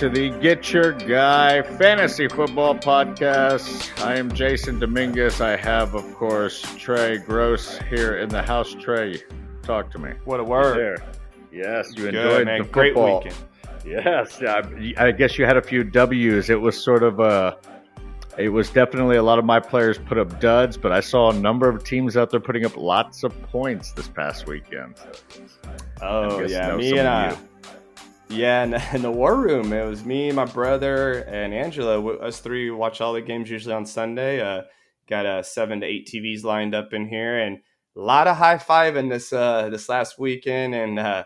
back to the Get Your Guy Fantasy Football Podcast. I am Jason Dominguez. I have, of course, Trey Gross here in the house. Trey, talk to me. What a word. There. Yes, you Good, enjoyed man. the Great football. weekend. Yes, I, I guess you had a few W's. It was sort of a. It was definitely a lot of my players put up duds, but I saw a number of teams out there putting up lots of points this past weekend. Oh yeah, me some and of I. Yeah, in, in the war room, it was me, my brother, and Angela. Us three watch all the games usually on Sunday. Uh, got uh, seven to eight TVs lined up in here, and a lot of high fiving this uh, this last weekend. And uh,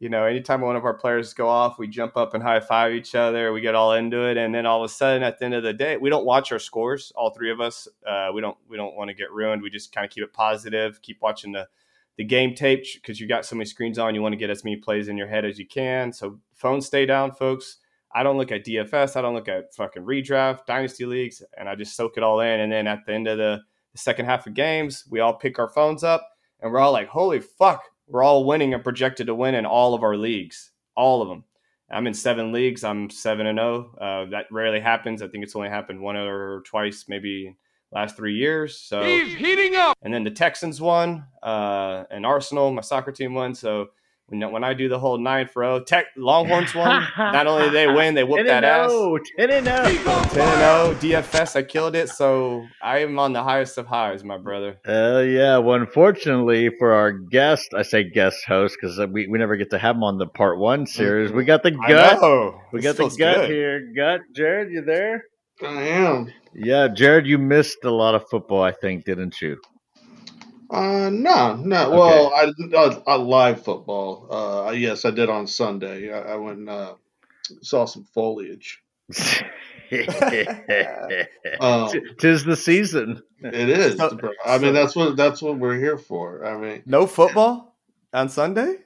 you know, anytime one of our players go off, we jump up and high five each other. We get all into it, and then all of a sudden, at the end of the day, we don't watch our scores. All three of us, uh, we don't we don't want to get ruined. We just kind of keep it positive, keep watching the the game tape because you got so many screens on. You want to get as many plays in your head as you can. So phones stay down, folks. I don't look at DFS. I don't look at fucking redraft, dynasty leagues, and I just soak it all in. And then at the end of the, the second half of games, we all pick our phones up and we're all like, "Holy fuck!" We're all winning and projected to win in all of our leagues, all of them. I'm in seven leagues. I'm seven and zero. Uh, that rarely happens. I think it's only happened one or twice, maybe last three years. So He's heating up. and then the Texans won, uh, and Arsenal, my soccer team won. So when, when I do the whole nine for zero, Tech Longhorns won. Not only did they win, they whooped that and ass. 10 and 0. He's on 10 and 0 DFS, I killed it. So I am on the highest of highs, my brother. Hell yeah. Well, unfortunately for our guest, I say guest host because we, we never get to have him on the part one series. We got the I gut. know. We This got the gut good. here. Gut, Jared, you there? I am. Yeah, Jared, you missed a lot of football, I think, didn't you? Uh, no, no. Well, I, I, I live football. Uh, yes, I did on Sunday. I, I went and uh, saw some foliage. Um, Tis the season. it is. So- bro. I mean, that's what that's what we're here for. I mean, No football on Sunday?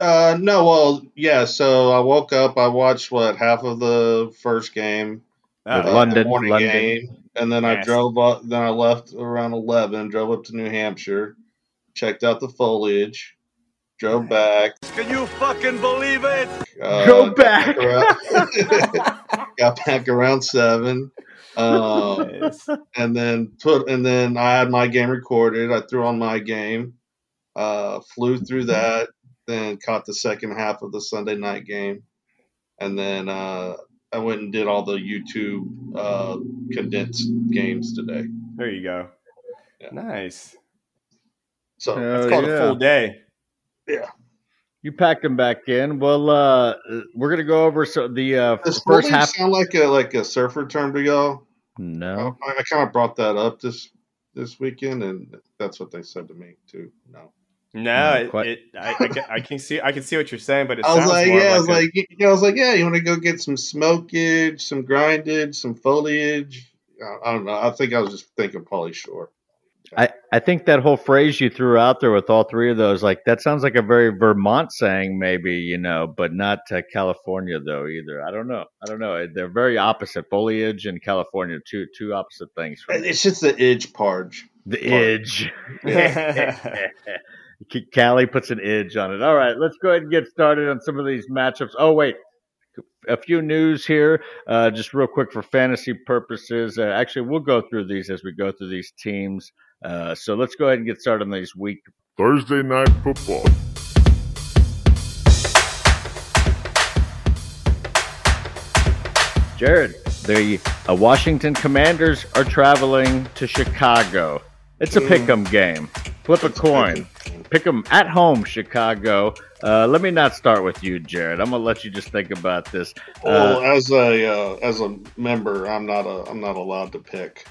uh, no. Well, yeah. So I woke up. I watched what half of the first game, With Oh, London- the morning London. game, and then I drove up. Then I left around eleven. Drove up to New Hampshire, checked out the foliage, drove back. Can you fucking believe it? Uh, Go got back. around- got back around seven. Um, Nice. and then put and then I had my game recorded. I threw on my game, uh, flew through that, then caught the second half of the Sunday night game, and then uh, I went and did all the YouTube uh, condensed games today. There you go. Yeah. Nice. So Hell It's called yeah. a full day. Yeah. You packed them back in. Well, uh, we're gonna go over so the uh, does first foliage half. sound like a like a surfer term to y'all? No, I, I kind of brought that up this this weekend, and that's what they said to me too. No. No, No, it, quite- it, I, I, can- I can see I can see what you're saying, but it I was sounds like, more yeah, I like was a- like, you know, I was like, yeah, you want to go get some smokage, some grindage, some foliage. I, I don't know. I think I was just thinking Pauly Shore. I, I think that whole phrase you threw out there with all three of those, like that sounds like a very Vermont saying, maybe you know, but not uh, California though either. I don't know. I don't know. They're very opposite. Foliage and California, two two opposite things. It's just the edge parge. The edge. Callie puts an edge on it. All right, let's go ahead and get started on some of these matchups. Oh wait, a few news here, uh, just real quick for fantasy purposes. Uh, actually, we'll go through these as we go through these teams. Uh, so let's go ahead and get started on these week. Thursday night football. Jared, the uh, Washington Commanders are traveling to Chicago. It's a pick 'em game. Flip a coin. Pick 'em at home, Chicago. Uh, let me not start with you, Jared. I'm gonna let you just think about this. Well, Uh, as a uh, as a member, I'm not a I'm not allowed to pick.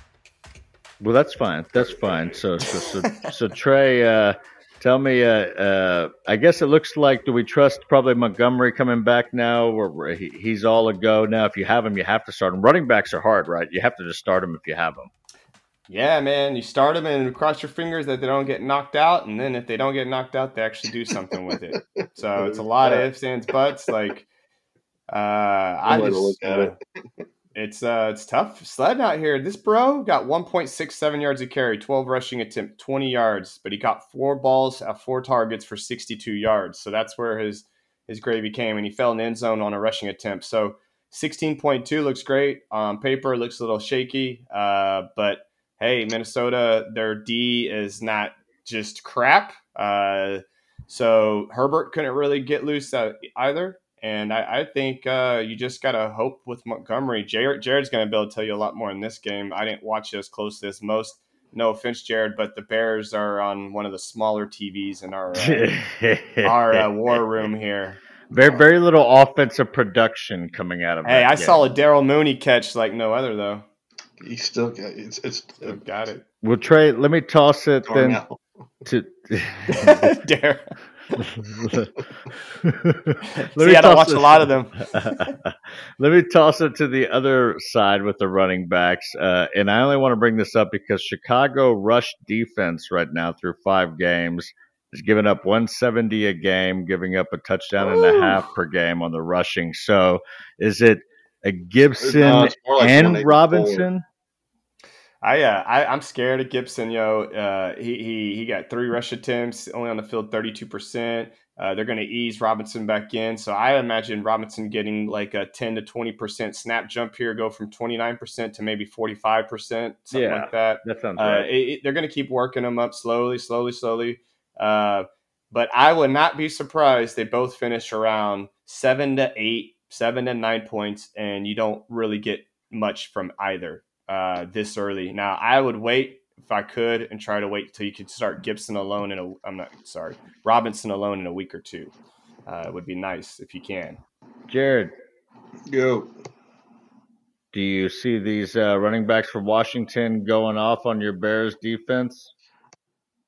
well, that's fine. That's fine. So, so, so, so Trey, uh, tell me. Uh, uh, I guess it looks like do we trust probably Montgomery coming back now? Or he, he's all a go now. If you have him, you have to start him. Running backs are hard, right? You have to just start him if you have him. Yeah, man, you start them and cross your fingers that they don't get knocked out, and then if they don't get knocked out, they actually do something with it. So it's a lot of ifs, ands, buts. Like, uh, I just, look at uh, it's uh, it's tough sledding out here. This bro got 1.67 yards of carry, 12 rushing attempt, 20 yards, but he got four balls at four targets for 62 yards. So that's where his his gravy came, and he fell in the end zone on a rushing attempt. So 16.2 looks great. On paper, looks a little shaky, uh, but hey, Minnesota, their D is not just crap. Uh, so Herbert couldn't really get loose uh, either. And I, I think uh, you just got to hope with Montgomery. Jared, Jared's going to be able to tell you a lot more in this game. I didn't watch it as closely as most. No offense, Jared, but the Bears are on one of the smaller TVs in our uh, our uh, war room here. Very, very little offensive production coming out of. Hey, I game. saw a Darnell Mooney catch like no other though. You still got it's it's Still got it. Well, Trey, let me toss it then to. Darryl. Let See, me I don't toss watch a lot of them. Let me toss it to the other side with the running backs. Uh, and I only want to bring this up because Chicago rush defense right now through five games is giving up 170 a game, giving up a touchdown and a half per game on the rushing. So is it a Gibson No, like and 184. Robinson? I, uh, I I'm scared of Gibson. Yo, uh, he he he got three rush attempts, only on the field thirty two percent. Uh, they're going to ease Robinson back in, so I imagine Robinson getting like a ten to twenty percent snap jump here, go from twenty nine percent to maybe forty five percent, something Yeah. like that. That sounds Uh, right. it, it- they're going to keep working them up slowly, slowly, slowly. Uh, but I would not be surprised they both finish around seven to eight, seven to nine points, and you don't really get much from either uh, this early. Now, I would wait if I could and try to wait until you could start Gibson alone in a. I'm not sorry, Robinson alone in a week or two. Uh, it would be nice if you can. Jared, Yo, do you see these uh, running backs from Washington going off on your Bears defense?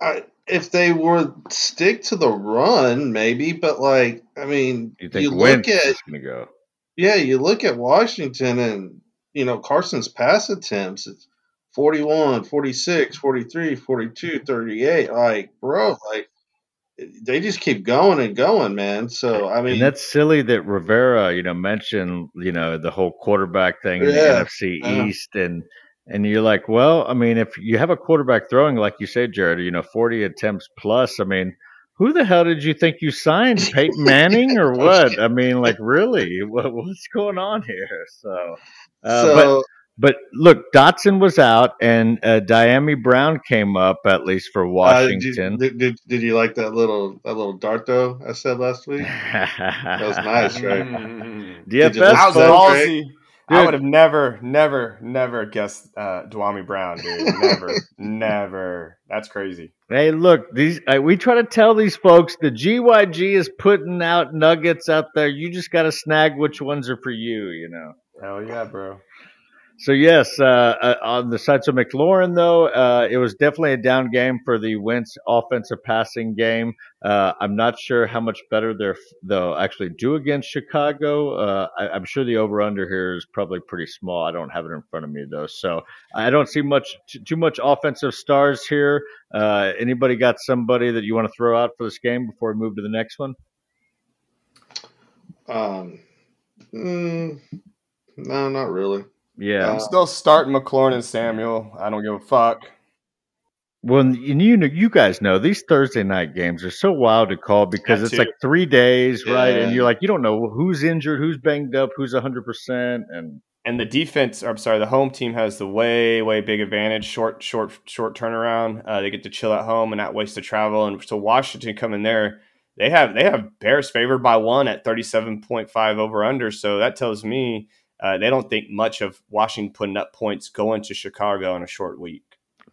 I, if they were stick to the run, maybe, but like, I mean, Do you you, think look Wentz at going to go? yeah, you look at Washington and you know Carson's pass attempts. It's 41, 46, 43, 42, 38. Like, bro, like they just keep going and going, man. So I mean, and that's silly that Rivera, you know, mentioned, you know, the whole quarterback thing in the NFC yeah. East, and and you're like, well, I mean, if you have a quarterback throwing, like you said, Jared, you know, 40 attempts plus, I mean, who the hell did you think you signed, Peyton Manning or what? I mean, like, really, what, what's going on here? So, uh, but so but look, Dotson was out, and uh, Dyami Brown came up at least for uh, Washington. did, did, did, did you like that little that little dart though I said last week? that was nice, right? Mm. DFS That was listen to folks. that, ballsy. Dude. I would have never, never, never guessed uh, Dyami Brown, dude. Never, never. That's crazy. Hey, look, these uh, we try to tell these folks the GYG is putting out nuggets out there. You just got to snag which ones are for you, you know. Hell yeah, bro. So yes, uh, uh, on the sides of McLaurin, though, uh, it was definitely a down game for the Wentz offensive passing game. Uh, I'm not sure how much better they're, they'll actually do against Chicago. Uh, I, I'm sure the over/under here is probably pretty small. I don't have it in front of me though, so I don't see much too, too much offensive stars here. Uh, anybody got somebody that you want to throw out for this game before we move to the next one? Um, mm, no, not really. Yeah. I'm still starting McLaurin and Samuel. I don't give a fuck. Well, and you know, you guys know these Thursday night games are so wild to call because That it's too. like three days, right? And you're like, you don't know who's injured, who's banged up, who's 100, percent and And the defense, or I'm sorry, the home team has the way, way big advantage. Short, short, short turnaround. Uh, they get to chill at home and not waste the travel. And so Washington coming there, they have they have Bears favored by one at 37.5 over under. So that tells me uh, they don't think much of Washington putting up points going to Chicago in a short week.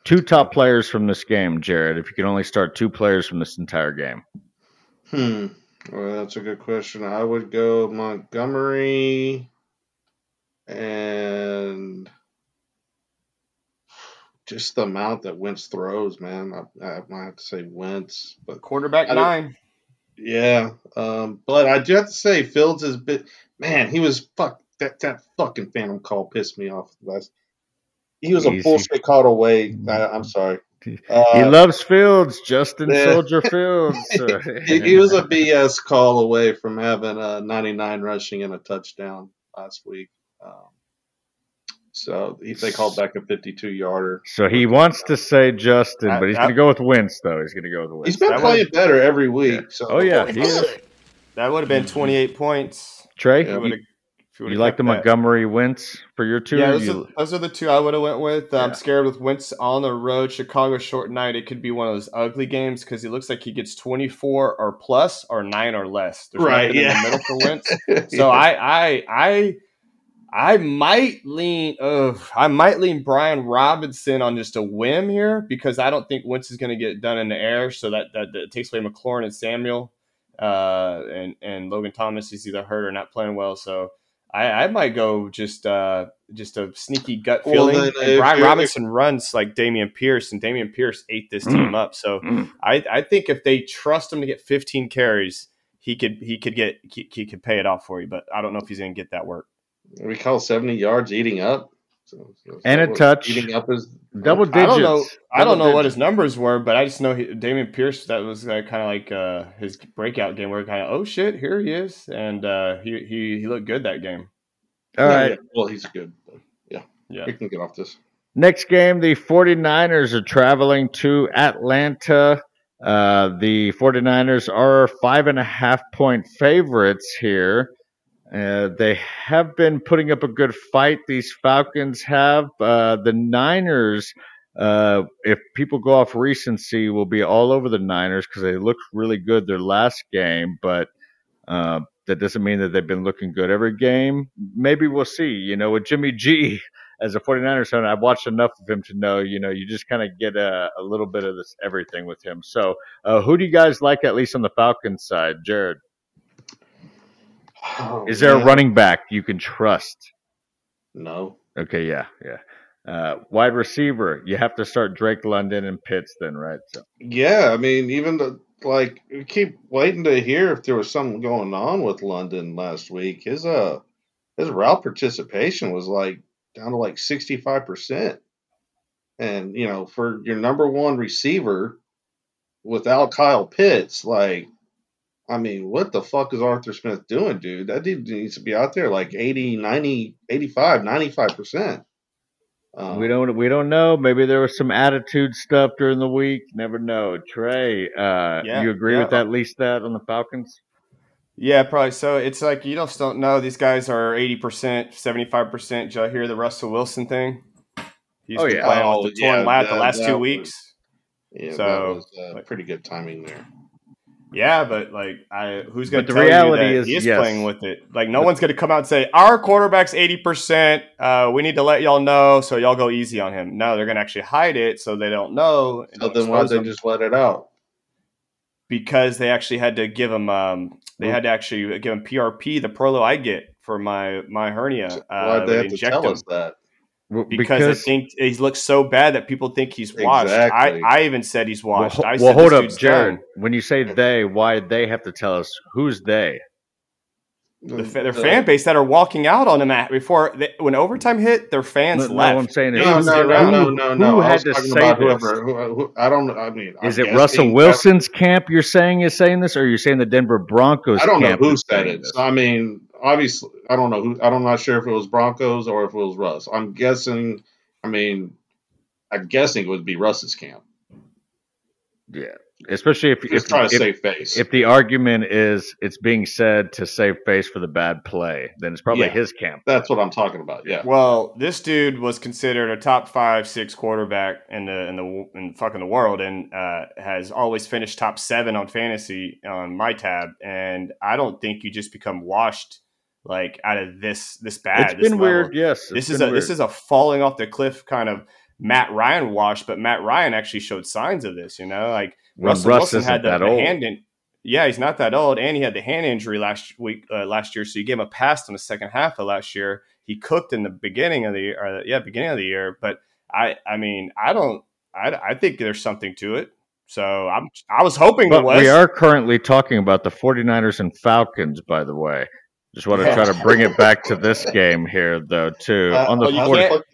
two top players from this game, Jared. If you could only start two players from this entire game, Hmm. Well, that's a good question. I would go Montgomery and just the amount that Wentz throws, man. I, I might have to say Wentz, but Quarterback I nine. yeah. Um, but I do have to say Fields is bit. Man, he was fuck that that fucking phantom call pissed me off last. He was a bullshit call away. I, I'm sorry. he Uh, loves Fields, Justin yeah. Soldier Fields. he, he was a BS call away from having a 99 rushing and a touchdown last week. Um, so he, they called back a 52 yarder. so he wants to say Justin, but he's going to go with Wentz, though. He's going to go with Wentz. He's been That playing better every week. So Oh yeah. That That would have been 28 points. Trey, If you you, you you like the that. Montgomery Wentz for your two? Yeah, those, you- are, those are the two I would have went with. I'm scared with Wentz on the road. Chicago short night. It could be one of those ugly games because he looks like he gets 24 or plus or nine or less. There's Right, nothing yeah. in the middle for Wentz. So I, I, I, I might lean. Uh, I might lean Brian Robinson on just a whim here because I don't think Wentz is going to get done in the air. So that that, that takes away McLaurin and Samuel, uh, and and Logan Thomas is either hurt or not playing well. So. I, I might go just uh, just a sneaky gut Well, feeling. then and Brian you're- Robinson runs like Dameon Pierce, and Dameon Pierce ate this team up. So Mm. I, I think if they trust him to get 15 carries, he could he could get he, he could pay it off for you. But I don't know if he's going to get that work. we call 70 yards eating up. So, so- And a touch. Eating up is double digits. I don't know. I don't know what his numbers were, but I just know he, Dameon Pierce. That was uh, kind of like uh, his breakout game, where kind of oh shit, here he is, and uh, he he he looked good that game. All Yeah, right. yeah. Well, he's good. Yeah, Yeah. we can get off this. Next game, the 49ers are traveling to Atlanta. Uh, the 49ers are five and a half point favorites here. Uh, they have been putting up a good fight. These Falcons have. Uh, the Niners, uh, if people go off recency, will be all over the Niners because they looked really good their last game, but uh, that doesn't mean that they've been looking good every game. Maybe we'll see. You know, with Jimmy G, as a 49ers fan, I've watched enough of him to know, you know, you just kind of get a, a little bit of this everything with him. So, uh, who do you guys like, at least on the Falcons side? Jared, Oh, is there a running back you can trust? No. Okay, yeah, yeah. Uh, wide receiver, you have to start Drake London and Pitts, then, right? So, Yeah, I mean, even the like, we keep waiting to hear if there was something going on with London last week. His uh, his route participation was like down to like sixty five percent, and you know, for your number one receiver without Kyle Pitts, like, I mean, what the fuck is Arthur Smith doing, dude? That dude needs to be out there like 80, 90, 85, 95 percent. Um, we don't we don't know. Maybe there was some attitude stuff during the week. Never know. Trey, uh, Yeah, you agree yeah. with that? At least that on the Falcons. Yeah, probably. So it's like you just don't know. These guys are eighty percent, seventy five percent. Did y'all hear the Russell Wilson thing? He's Oh, been yeah. playing Oh, with the torn yeah, lat the last that two was- weeks. Yeah, that So, was uh, like- pretty good timing there. Yeah, but like, I who's going But to the tell reality you that is, he is yes. playing with it? Like, no one's going to come out and say our quarterback's eighty percent. Uh, we need to let y'all know, so y'all go easy on him. No, they're going to actually hide it so they don't know. So don't then why expose they just let it out? because they actually had to give him um they had to actually give him PRP the Prolo I get for my my hernia. Uh, Why'd they have to inject tell him us that? W- because, I think he looks so bad that people think he's washed. Exactly. I, I even said he's washed. ho- I well, hold up, dude's Jared. done. When you say they, why they have to tell us who's they? The, fa- their fan base that are walking out on him at before they, when overtime hit, their fans No, no, left. I'm saying is, No, was no, no, around. no, no, Who no. I had to say this? whoever. Who, who, I don't. I mean, I'm is it Russell that- Wilson's camp you're saying is saying this, or you're saying the Denver Broncos? I don't know who said it. So, I mean, obviously, I don't know who. I'm not sure if it was Broncos or if it was Russ. I'm guessing. I mean, I'm guessing it would be Russ's camp. Yeah, especially if Just if, trying to if, save face. if the argument is it's being said to save face for the bad play, then it's probably Yeah. his camp. That's what I'm talking about. Yeah. Well, this dude was considered a top five, six quarterback in the in the in fucking the world, and uh, has always finished top seven on fantasy on my tab. And I don't think you just become washed like out of this this bad. It's this been level. weird, yes. This is a this is a falling off the cliff kind of Matt Ryan wash, but Matt Ryan actually showed signs of this. You know, like Russell Russ Wilson had the, that the hand in. Yeah, he's not that old, and he had the hand injury last week, uh, last year. So you gave him a pass in the second half of last year. He cooked in the beginning of the year, or, yeah, beginning of the year. But I, I mean, I don't, I, I think there's something to it. So I'm, I was hoping But there was. we are currently talking about the 49ers and Falcons, by the way. Just want to try to bring it back to this game here, though, too. Uh, On the oh, you 40 can't-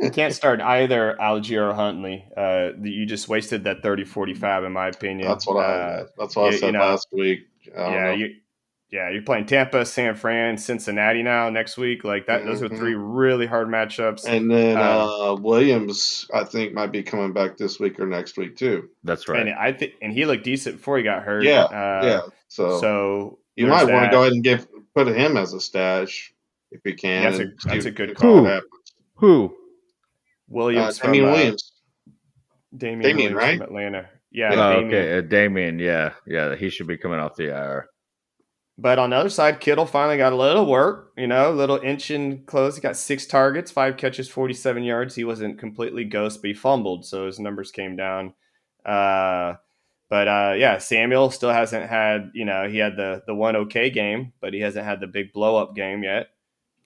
you can't start either Allgeier or Huntley. Uh, you just wasted that 30-45, in my opinion. That's what I. Uh, that's what I you- said you know, last week. I yeah, you, yeah, you're playing Tampa, San Fran, Cincinnati now next week. Like that, those are Mhm. three really hard matchups. and then uh, uh, Williams, I think, might be coming back this week or next week too. That's right. And I think, and he looked decent before he got hurt. Yeah, uh, yeah. So, So You might want to go ahead and give put him as a stash if you can. That's a- that's a good call. happens. Who? Williams Uh, from Damien uh, Williams. Damien, Damien, Williams right? from Atlanta. Yeah, Oh, Damien. okay, uh, Damien. Yeah, yeah, he should be coming off the IR. But on the other side, Kittle finally got a little work, you know, a little inch in close. He got six targets, five catches, 47 yards. He wasn't completely ghost, but he fumbled, so his numbers came down. Uh, but uh, yeah, Samuel still hasn't had, you know, he had the the one okay game, but he hasn't had the big blow up game yet.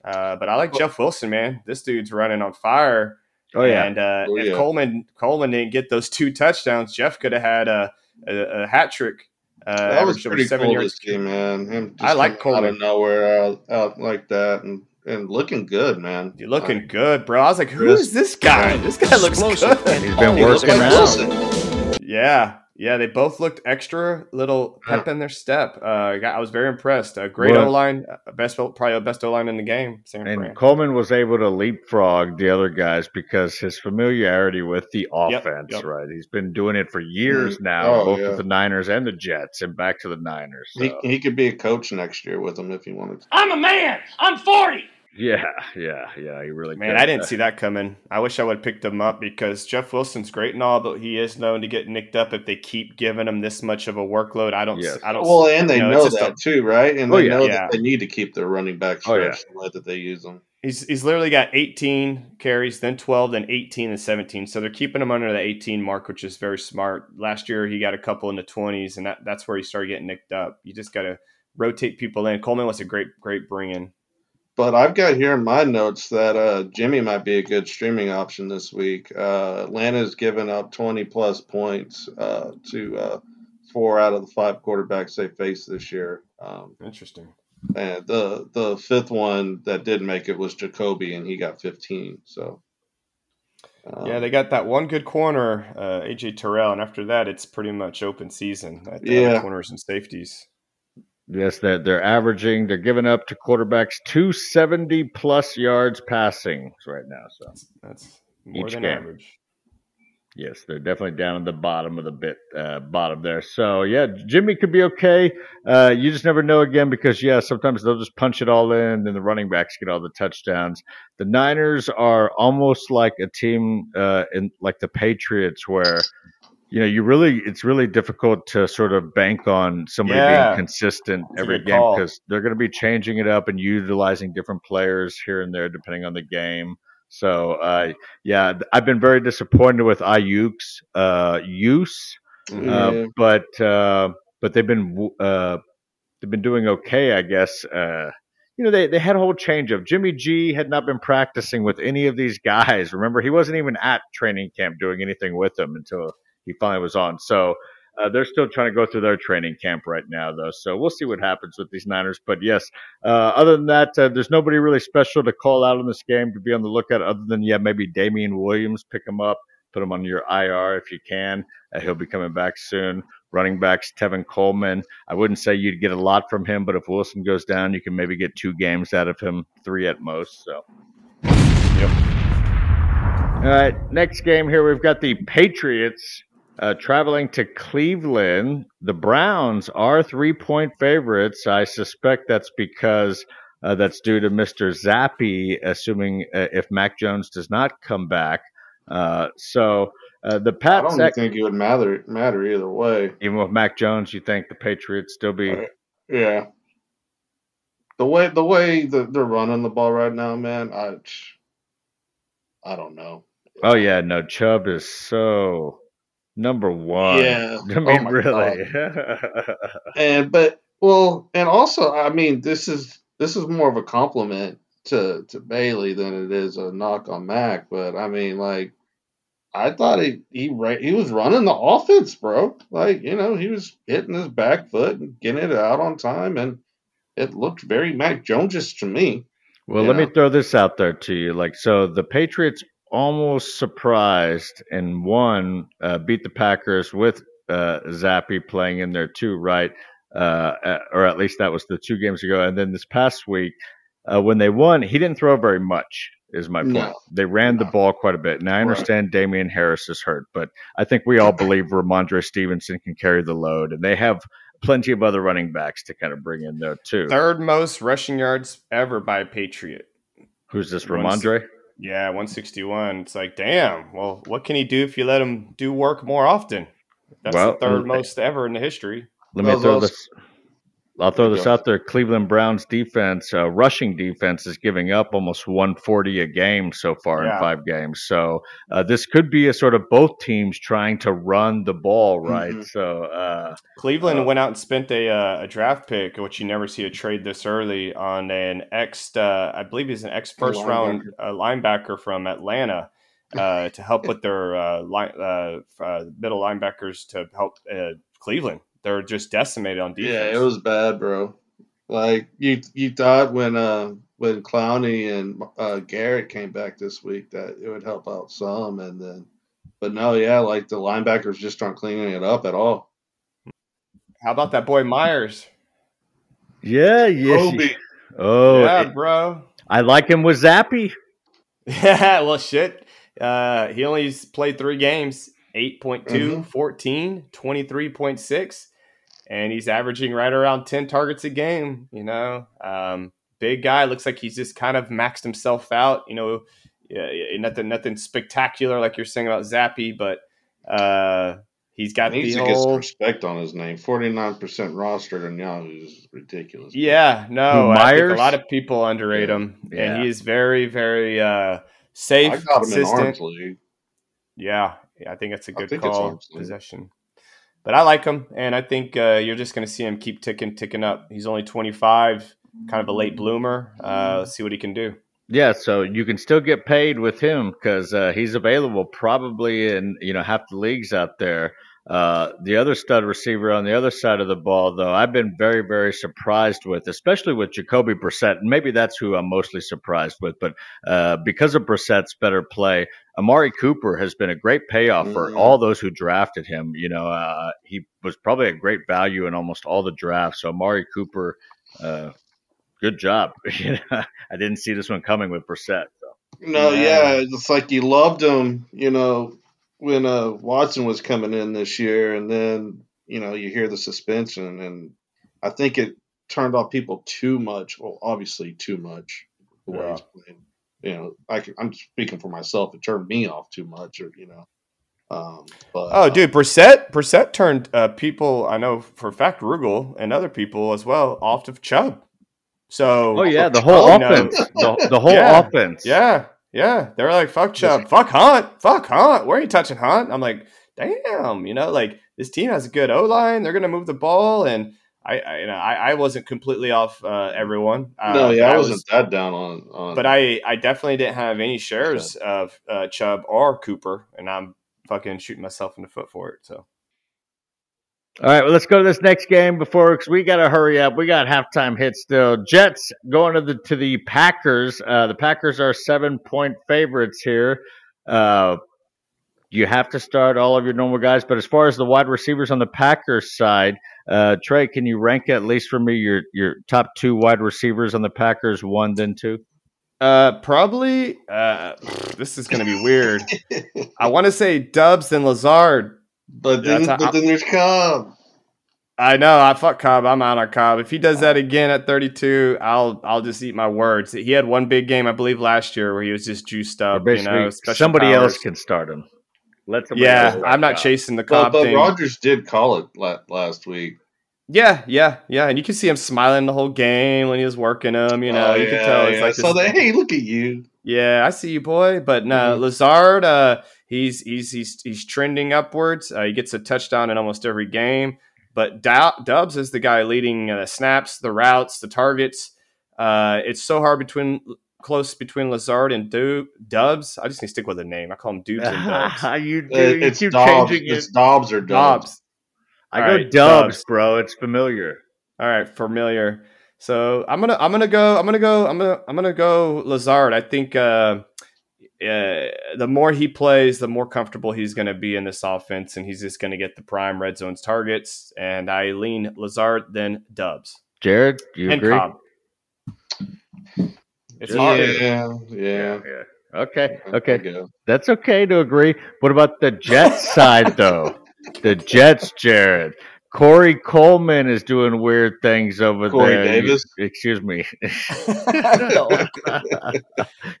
Uh, but I like Jeff Wilson, man. This dude's running on fire. Oh yeah, And uh, Oh, if yeah. Coleman Coleman didn't get those two touchdowns, Jeff could have had a, a, a hat trick. Uh, that was averaged over pretty seven cool yards. to see, man. Him just I like coming out of Coleman. nowhere out, out like that and, and looking good, man. You're looking good, bro. I was like, who Chris- is this guy? This guy looks Explosive good. He's been He working like out. Yeah, yeah. They both looked extra little pep in their step. Uh, I was very impressed. A great O line, best probably the best O line in the game. San and Fran. Coleman was able to leapfrog the other guys because his familiarity with the offense. yep. Right, he's been doing it for years Mhm. now, Oh, both yeah. with the Niners and the Jets, and back to the Niners. He, he could be a coach next year with them if he wanted to. I'm a man. I'm 40. Yeah, yeah, yeah. He really Man. I didn't see that coming. I wish I would have picked him up because Jeff Wilson's great and all, but he is known to get nicked up if they keep giving him this much of a workload. I don't. Yes. I don't. Well, and they you know it's that a- too, right? And Oh, they yeah. know Yeah. that they need to keep their running back Oh, yeah. stretch and that they use them. He's he's literally got 18 carries, then 12, then 18 and 17. So they're keeping him under the 18 mark, which is very smart. Last year he got a couple in the 20s, and that, that's where he started getting nicked up. You just got to rotate people in. Coleman was a great great bring in. But I've got here in my notes that uh, Jimmy might be a good streaming option this week. Uh, Atlanta's given up 20 plus points uh, to uh, four out of the five quarterbacks they faced this year. Um, Interesting. and the the fifth one that did make it was Jacoby, and he got 15. So um, Yeah, they got that one good corner, uh, AJ Terrell, and after that, it's pretty much open season. At the Yeah. corners and safeties. Yes, they're, they're averaging, they're giving up to quarterbacks 270 plus yards passing right now. So, That's more Each than game. average. yes, they're definitely down at the bottom of the bit, uh, bottom there. So, yeah, Jimmy could be okay. Uh, you just never know again because, yeah, sometimes they'll just punch it all in and the running backs get all the touchdowns. The Niners are almost like a team uh, in like the Patriots where. You know, you really, it's really difficult to sort of bank on somebody Yeah. being consistent That's every game because they're going to be changing it up and utilizing different players here and there depending on the game. So, uh, yeah, I've been very disappointed with Aiyuk's uh, use, uh, but uh, but they've been uh, they've been doing okay, I guess. Uh, you know, they, they had a whole change of Jimmy G had not been practicing with any of these guys. Remember, he wasn't even at training camp doing anything with them until he finally was on. So uh, they're still trying to go through their training camp right now, though. So we'll see what happens with these Niners. But yes, uh, other than that, uh, there's nobody really special to call out in this game to be on the lookout, other than yeah, maybe Damien Williams, pick him up, put him on your IR if you can. Uh, he'll be coming back soon. Running backs, Tevin Coleman. I wouldn't say you'd get a lot from him, but if Wilson goes down, you can maybe get two games out of him, three at most. So. Yep. All right, next game here we've got the Patriots uh, traveling to Cleveland. The Browns are three-point favorites. I suspect that's because uh, that's due to Mr. Zappe, assuming uh, if Mac Jones does not come back. Uh, so uh, the I don't even think it would matter matter either way. even with Mac Jones, you think the Patriots still be? Right. Yeah. The way the way that they're running the ball right now, man, I I don't know. Oh yeah, no, Chubb is so number one. Yeah. I Oh mean, my really. And but well, and also, I mean, this is this is more of a compliment to to Bailey than it is a knock on Mac. But I mean, like, I thought he he ra- he was running the offense, bro. Like, you know, he was hitting his back foot and getting it out on time, and it looked very Mac Jonesish to me. Well, let me throw this out there to you. Like, so the Patriots almost surprised and won, uh, beat the Packers with uh, Zappe playing in there too, right? Uh, uh, or at least that was the two games ago. And then this past week, uh, when they won, he didn't throw very much. Is my point. No. They ran the ball quite a bit. Now I Right. understand Damien Harris is hurt, but I think we all believe Rhamondre Stevenson can carry the load, and they have plenty of other running backs to kind of bring in there too. Third most rushing yards ever by a Patriot. Who's this, Rhamondre? Yeah, 161. It's like, damn. Well, what can he do if you let him do work more often? That's Well, the third most ever in the history. Let me Those- throw those- this. I'll throw this out there. Cleveland Browns defense, uh, rushing defense, is giving up almost 140 a game so far Yeah. in five games. So uh, this could be a sort of both teams trying to run the ball, right? Mhm. So uh, Cleveland Uh, went out and spent a, uh, a draft pick, which you never see a trade this early, on an ex, uh, I believe he's an ex first round uh, linebacker from Atlanta uh, to help with their uh, line, uh, uh, middle linebackers to help uh, Cleveland. They're just decimated on defense. Yeah, it was bad, bro. Like you, you thought when uh when Clowney and uh, Garrett came back this week that it would help out some, and then, but no, yeah, like the linebackers just aren't cleaning it up at all. How about that boy Meyers? yeah, yeah. Kobe. Oh, yeah, it- bro. I like him with Zappe. Yeah, well, shit. Uh, he only played three games 8.2, Mhm. 14, 23.6, and he's averaging right around 10 targets a game. You know, um, big guy. Looks like he's just kind of maxed himself out. You know, yeah, yeah, nothing, nothing spectacular like you're saying about Zappe, but uh, he's got He needs the to get some respect on his name. Forty nine percent rostered on Yahoo is ridiculous. Yeah, no, Who, I think Meyers? a lot of people underrate Yeah. him, Yeah. and he is very, very uh, safe, I got him in consistent. arms league. Yeah, yeah, I think that's a good think call arm's possession. But I like him, and I think uh, you're just going to see him keep ticking, ticking up. He's only 25, kind of a late bloomer. Uh, let's see what he can do. Yeah, so you can still get paid with him because uh, he's available probably in you know half the leagues out there. Uh, the other stud receiver on the other side of the ball, though, I've been very, very surprised with, especially with Jacoby Brissett, and maybe that's who I'm mostly surprised with. But uh, because of Brissett's better play, Amari Cooper has been a great payoff for Mhm. all those who drafted him. You know, uh, he was probably a great value in almost all the drafts. So Amari Cooper, uh, good job. I didn't see this one coming with Brissett. So. No, Yeah. yeah. it's like you loved him, you know, when uh, Watson was coming in this year, and then you know you hear the suspension, and I think it turned off people too much. Well, obviously too much the way he's playing. You know, I can, I'm speaking for myself. It turned me off too much, or you know. Um, but Oh, dude, Brissett, Brissett turned uh, people I know for a fact, Rugal and other people as well, off of Chubb. So, Oh yeah, the whole no. offense, the, the whole Yeah. offense. yeah, yeah, they're like, fuck Chubb, fuck Hunt, fuck Hunt. Where are you touching Hunt? I'm like, damn, you know, like this team has a good O line. They're gonna move the ball, and I, I you know, I, I wasn't completely off uh, everyone. Uh, no, yeah, I was- wasn't that down on. on but I, I definitely didn't have any shares of uh, Chubb or Cooper, and I'm fucking shooting myself in the foot for it. So All right, well, let's go to this next game before because we got to hurry up. We got halftime hits still. Jets going to the to the Packers. Uh, the Packers are seven point favorites here. Uh, you have to start all of your normal guys, but as far as the wide receivers on the Packers side, uh, Trey, can you rank at least for me your your top two wide receivers on the Packers, one then two? uh, probably uh, this is gonna be weird. I want to say Dubs and Lazard. But then, That's a- but then there's Cobb. I know. I fuck Cobb. I'm out on Cobb. If he does that again at 32, I'll I'll just eat my words. He had one big game, I believe, last year where he was just juiced up. You know, somebody powers. else can start him. Let somebody Yeah, else I'm not rock out. chasing the Cobb but thing. Rodgers did call it la- last week. Yeah, yeah, yeah. And you can see him smiling the whole game when he was working them. You know, Oh, you yeah, can tell it's yeah. like so this- that hey, look at you. Yeah, I see you, boy. But no, Mhm. Lazard, uh, he's he's he's he's trending upwards. Uh, he gets a touchdown in almost every game. But Dubs is the guy leading uh, the snaps, the routes, the targets. Uh, it's so hard between close between Lazard and Du- Dubs. I just need to stick with a name. I call him Dubes and Dubs. you, do, Uh, you it's keep Dobbs. changing it. It's Dobbs or Dobbs. Dobbs. I All go right, Dubs, Dubs. bro. It's familiar. All right, familiar. So I'm gonna I'm gonna go I'm gonna go I'm gonna I'm gonna go Lazard. I think uh, uh, the more he plays, the more comfortable he's going to be in this offense, and he's just going to get the prime red zones targets. And I lean Lazard then Dubs Jared, you and agree? Cobb. It's Yeah. hard. Yeah, yeah. yeah. Okay, okay. That's okay to agree. What about the Jets side, though? The Jets, Jared. Corey Coleman is doing weird things over there. Corey there. Davis? Excuse me.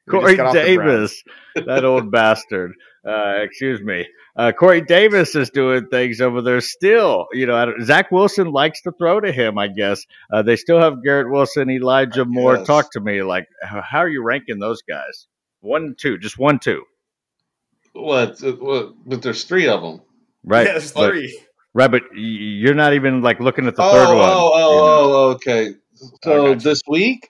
Corey got off the Davis, that old bastard. Uh, excuse me. Uh, Corey Davis is doing things over there still. You know, I don't- Zach Wilson likes to throw to him, I guess. Uh, they still have Garrett Wilson, Elijah Moore. Talk to me. Like, how, how are you ranking those guys? One, two, just one, two. What? uh, what? But there's three of them. Right. Yeah, there's three. but y- you're not even like looking at the oh, third one. oh, oh, you know. oh, okay. So gotcha. this week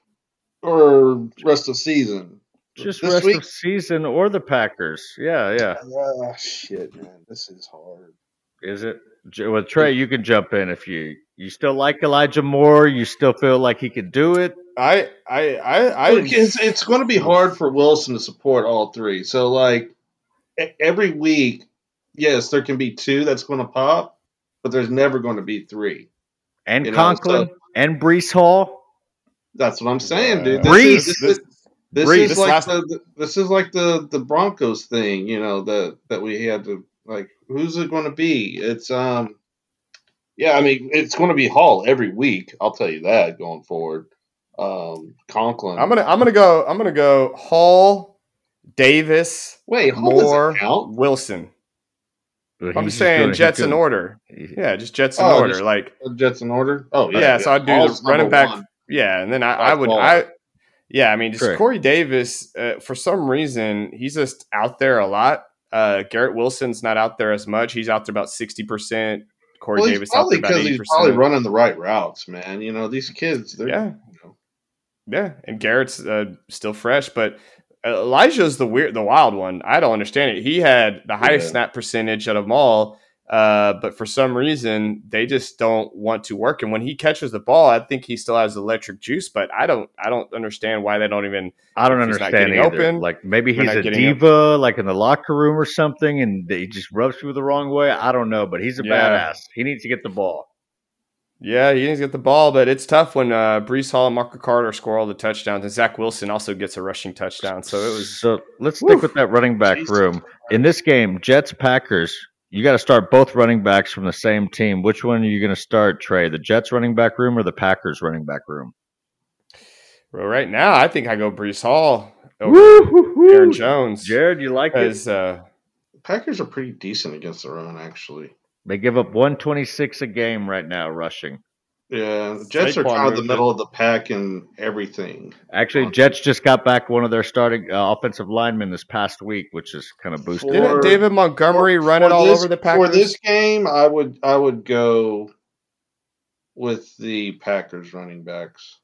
or rest of season? Just this rest week? of season or the Packers. Yeah, yeah. Ah, shit, man, this is hard. Is it? J- Well, Trey, you can jump in if you you still like Elijah Moore. You still feel like he could do it. I I I, I it's it's going to be hard for Wilson to support all three. So like e- every week, yes, there can be two that's going to pop, but there's never going to be three. And You know, Conklin so- and Breece Hall. That's what I'm saying, dude. This Breece. is, this is, this Breece. is This like the, the- this is like the the Broncos thing, you know that that we had to like. Who's it going to be? It's um, yeah, I mean it's going to be Hall every week. I'll tell you that going forward. Um, Conklin. I'm gonna I'm gonna go I'm gonna go Hall, Davis, wait. Hall Moore, count. Wilson. But I'm just saying doing- he's Jets in order. Yeah, just Jets in Oh, order. just- Like Jets in order. Oh yeah, Yeah, so I'd do the running back- one. yeah, and then I, I would far. I yeah, I mean just Correct. Corey Davis uh, for some reason he's just out there a lot. Uh, Garrett Wilson's not out there as much. He's out there about sixty percent. Corey Well, Davis probably because he's probably running the right routes, man. You know these kids. They're, Yeah. you know, Yeah, and Garrett's uh, still fresh, but Elijah's the weird, the wild one. I don't understand it. He had the highest Yeah. snap percentage out of them all, uh, but for some reason they just don't want to work. And when he catches the ball, I think he still has electric juice, but I don't, I don't understand why they don't even. I don't If he's not understand either. open, like maybe he's a diva, like in the locker room or something, and he just rubs people the wrong way. I don't know, but he's a Yeah. badass. He needs to get the ball. Yeah, he needs to get the ball, but it's tough when uh, Breece Hall and Marco Carter score all the touchdowns, and Zach Wilson also gets a rushing touchdown. So it was So let's stick with that running back Jesus room. In this game, Jets Packers, you got to start both running backs from the same team. Which one are you going to start, Trey? The Jets running back room or the Packers running back room? well, right now. I think I go Breece Hall over Woo-hoo-hoo. Aaron Jones Jared, you like it? because. Uh, Packers are pretty decent against the run, actually. They give up 126 a game right now rushing. Yeah, the Jets are kind of the middle of the pack in everything. Actually, Jets just got back one of their starting uh, offensive linemen this past week, which is kind of boosted. Didn't David Montgomery run it all this- over the Packers? For this game, I would I would go with the Packers running backs.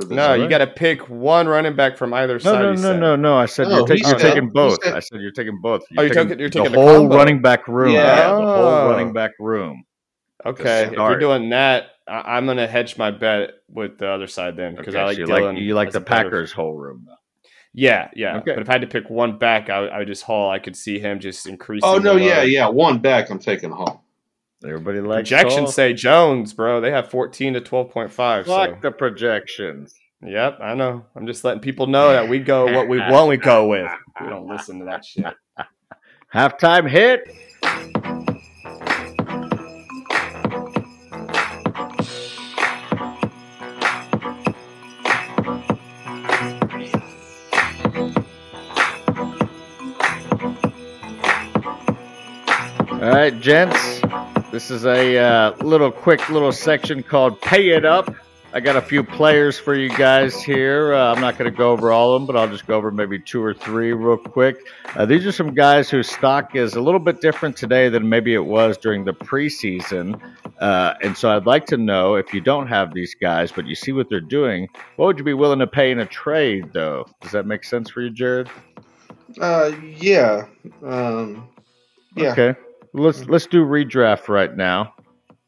For this no, game. you got to pick one running back from either No, side. no, you no, no, no. I said No, you're, ta- he you're said- taking both. said- I said you're taking both. Oh, you're taking taking- you're taking the the whole combo. running back room. Yeah. Yeah, the whole Oh. running back room. Okay, if you're doing that, I- I'm gonna hedge my bet with the other side then because Okay, I like so you Dillon. like you like the a better- Packers whole room. Yeah, yeah. Okay. But if I had to pick one back, I, would- I would just haul. I could see him just oh, increasing. Oh no, the yeah, yeah. One back, I'm taking home. Everybody likes Projections Hall. say Jones, bro. They have 14 to 12.5. So. The projections. Yep, I know. I'm just letting people know that we go what we want. We go with. We don't listen to that shit. Halftime hit. All right, gents. This is a uh, little quick little section called "Pay It Up." I got a few players for you guys here. Uh, I'm not going to go over all of them, but I'll just go over maybe two or three real quick. Uh, these are some guys whose stock is a little bit different today than maybe it was during the preseason. Uh, and so I'd like to know if you don't have these guys, but you see what they're doing, what would you be willing to pay in a trade, though? Does that make sense for you, Jared? Uh, yeah, um, yeah. Okay. Let's let's do redraft right now.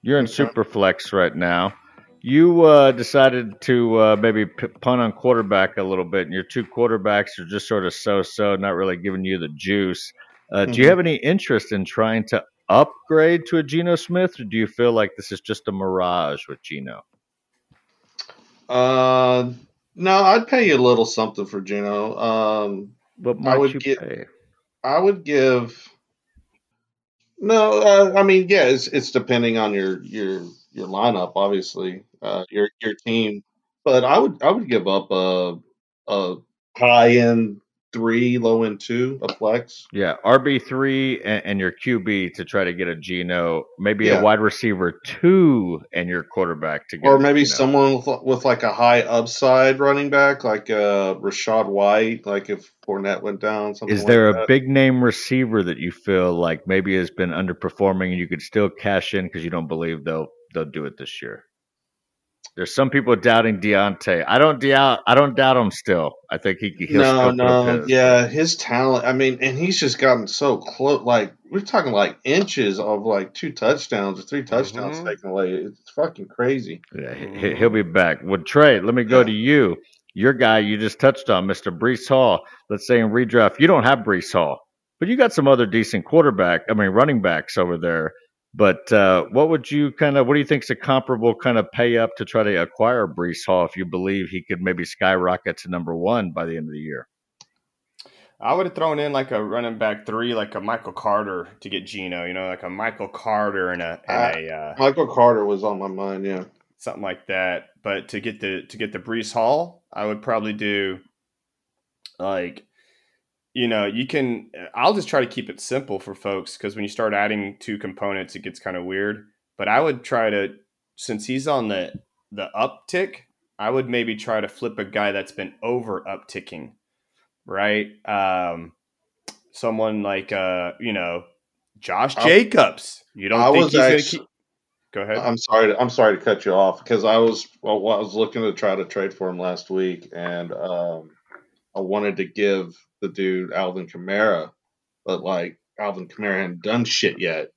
You're in Okay. Superflex right now. You uh, decided to uh, maybe punt on quarterback a little bit, and your two quarterbacks are just sort of so-so, not really giving you the juice. Uh, Do you Mhm. have any interest in trying to upgrade to a Geno Smith, or do you feel like this is just a mirage with Geno? Uh, no, I'd pay you a little something for Geno. Um, What I might would you get- pay? I would give. No, uh, I mean, yeah, it's it's depending on your your your lineup, obviously, uh, your your team. But I would I would give up a a high end three, low end two, a flex. Yeah, RB three and, and, your QB to try to get a Geno, maybe Yeah. a wide receiver two and your quarterback to get, Or maybe someone with, with like a high upside running back, like uh, Rachaad White, like if Fournette went down. Something Is there like a that. big name receiver that you feel like maybe has been underperforming and you could still cash in because you don't believe they'll they'll do it this year? There's some people doubting Diontae. I don't doubt. I don't doubt him still. I think he he'll no, no, his. yeah, his talent. I mean, and he's just gotten so close. Like we're talking like inches of like two touchdowns or three touchdowns Mhm. taken away. It's fucking crazy. Yeah, he, he'll be back. Well, Trey, let me go Yeah. to you. Your guy you just touched on, Mr. Breece Hall. Let's say in redraft, you don't have Breece Hall, but you got some other decent quarterback. I mean, running backs over there. But uh, what would you kind of? What do you think is a comparable kind of pay up to try to acquire Breece Hall if you believe he could maybe skyrocket to number one by the end of the year? I would have thrown in like a running back three, like a Michael Carter to get Geno. You know, like a Michael Carter and a and a uh, Michael Carter was on my mind. Yeah, something like that. But to get the to get the Breece Hall, I would probably do like you know you can. I'll just try to keep it simple for folks because when you start adding two components, it gets kind of weird. But I would try to since he's on the the uptick, I would maybe try to flip a guy that's been over upticking, right? Um, someone like uh, you know, Josh Jacobs. You don't I think was he's going to keep? Go ahead. I'm sorry. To, I'm sorry to cut you off because I was well, I was looking to try to trade for him last week, and um, I wanted to give the dude Alvin Kamara, but like Alvin Kamara hadn't done shit yet,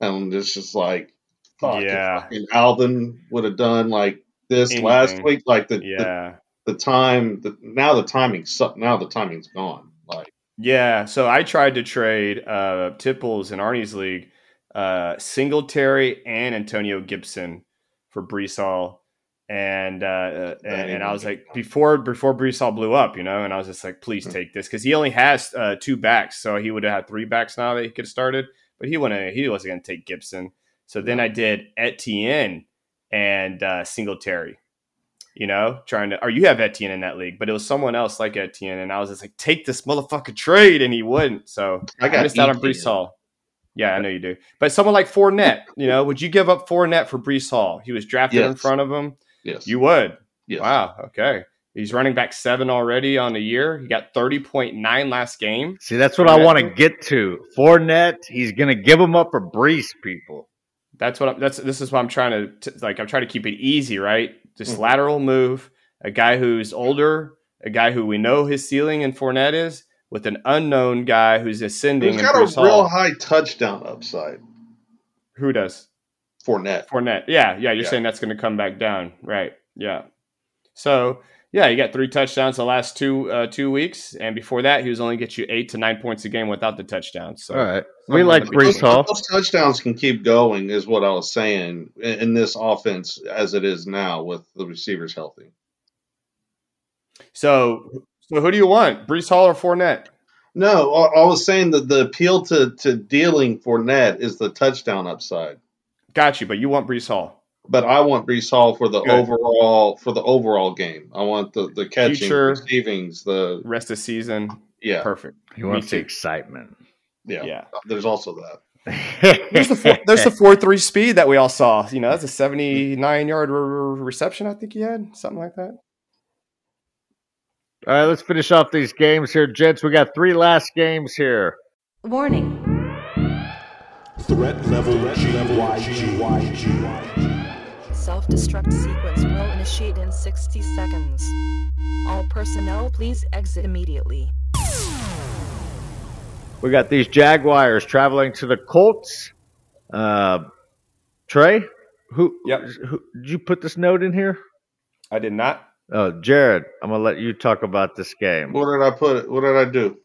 and it's just like, fuck, if Yeah. fucking Alvin would have done like this last week, like the, the yeah. the time, the, now the timing, su- now the timing's gone. Like, Yeah, so I tried to trade uh, Tipples in Arnie's league, uh, Singletary and Antonio Gibson for Breece Hall, and uh, uh, and, and I was like before before Breece Hall blew up, you know, and I was just like, please Hmm. take this because he only has uh, two backs, so he would have had three backs now that he could have started, but he wouldn't. He wasn't going to take Gibson. So then I did Etienne and uh, Singletary. You know, trying to, or you have Etienne in that league, but it was someone else like Etienne, and I was just like, take this motherfucking trade, and he wouldn't. So I I got missed out on. Breece Hall. Yeah, I know you do. But someone like Fournette, you know, would you give up Fournette for Breece Hall? He was drafted in front of him. Yes, You would. yes. Wow. Okay. He's running back seven already on the year. He got 30.9 last game. See, that's what I want to get to. Fournette, he's going to give him up for Breece, people. That's what I'm, that's this is what I'm trying to t- like I'm trying to keep it easy, right? Just Mhm. lateral move, a guy who's older, a guy who we know his ceiling in Fournette is, with an unknown guy who's ascending He's in got Breece a real Hall. high touchdown upside. Who does? Fournette. Fournette. Yeah, yeah. You're Yeah. saying that's going to come back down, right? Yeah. So yeah, you got three touchdowns the last two uh, two weeks, and before that, he was only get you eight to nine points a game without the touchdowns. So All right. We like in between. Breece Hall. Those touchdowns can keep going, is what I was saying in, in this offense as it is now with the receivers healthy. So, so who do you want, Breece Hall or Fournette? No, I, I was saying that the appeal to, to dealing Fournette is the touchdown upside, Got you, but you want Breece Hall. but I want Breece Hall for the Good. overall for the overall game. I want the the catching, Future. receivings, the Rest of season, yeah, perfect. He wants the excitement. yeah, Yeah. Uh, there's also that. There's the four, there's the four three speed that we all saw. You know, that's a 79 yard re- re- reception. I think he had something like that. All right, let's finish off these games here, gents. We got three last games here. Warning. Threat level GYG. Self destruct sequence will initiate in 60 seconds. All personnel, please exit immediately. We got these Jaguars traveling to the Colts. Uh, Trey, who, Yep. who did you put this note in here? I did not. Oh, Jared, I'm gonna let you talk about this game. What did I put? What did I do?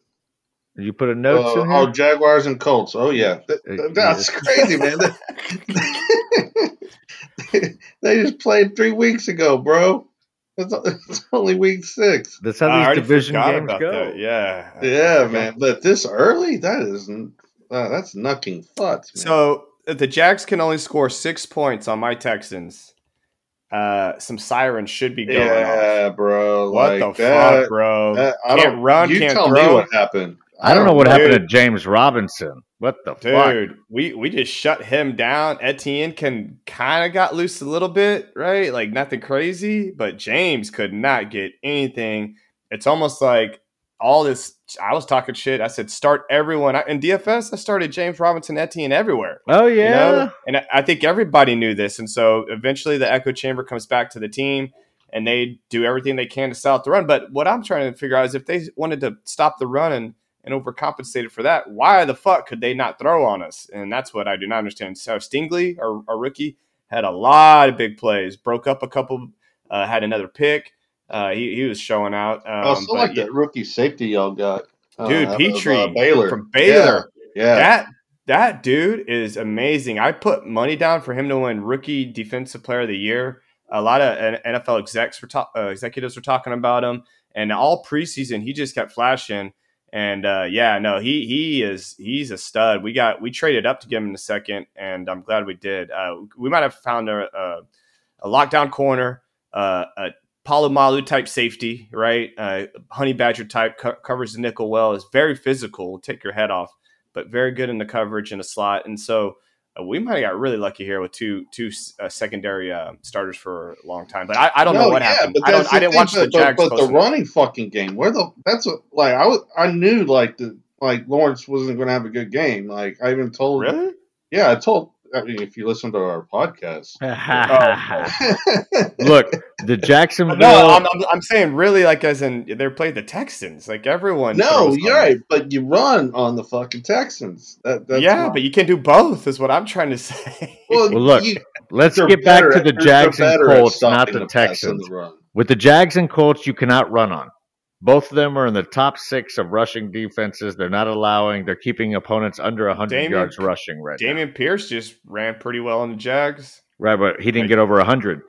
Did you put a note. Uh, in oh. Jaguars and Colts. Oh yeah, Th- Uh, that's crazy, man. they just played three weeks ago, bro. It's, it's only week six. That's I how these division forgot games about go. that. Yeah. Yeah, man. But this early, that isn't. uh, that's knucking futz. Man. So the Jags can only score six points on my Texans. Uh, some sirens should be going off. yeah, bro. What like the that, fuck, bro? that- I can't don't- run, You can't tell throw. me what happened. I don't know what Dude. happened to James Robinson. What the fuck? Dude, we we just shut him down. Etienne can kind of got loose a little bit, right? Like nothing crazy, but James could not get anything. It's almost like all this. I was talking shit. I said start everyone I, in DFS. I started James Robinson, Etienne everywhere. Oh you yeah. know? And I- I think everybody knew this. And so eventually the echo chamber comes back to the team and they do everything they can to stop the run. But what I'm trying to figure out is if they wanted to stop the run and, and overcompensated for that, why the fuck could they not throw on us? And that's what I do not understand. So Stingley, our, our rookie, had a lot of big plays, broke up a couple, uh, had another pick. Uh, he, he was showing out. Um, I still like yeah, that rookie safety y'all got. uh, Dude, of, Pitre uh, Baylor. from Baylor. Yeah. That that dude is amazing. I put money down for him to win Rookie Defensive Player of the Year. A lot of NFL execs were ta- uh, executives were talking about him, and all preseason he just kept flashing. And uh, yeah, no, he he is he's a stud. We got we traded up to get him in a second, and I'm glad we did. Uh, we might have found a, a, a lockdown corner, uh, a Polamalu type safety, right? Honey Badger type co- covers the nickel well. Is very physical, take your head off, but very good in the coverage in a slot. And so uh, we might have got really lucky here with two two uh, secondary uh, starters for a long time. But I, I don't know what yeah, happened. I don't. I didn't watch the Jags. But, but the running fucking game, where the that's what like I was I knew like the like Lawrence wasn't going to have a good game. Like I even told really? yeah I told I mean if you listen to our podcast. Oh. Look, the Jacksonville. No, I'm, I'm, I'm saying really like as in they played the Texans. Like everyone. no, you're on right, but you run on the fucking Texans. That, that's yeah, what- but you can do both. Is what I'm trying to say. well, Well, look, you, Let's get back better to the Jags and Colts, not stopping the Texans. the run. With the Jags and Colts, you cannot run on. Both of them are in the top six of rushing defenses. They're not allowing. They're keeping opponents under 100 Dameon- yards rushing right now. Dameon Pierce just ran pretty well in the Jags. Right, but he didn't get over 100.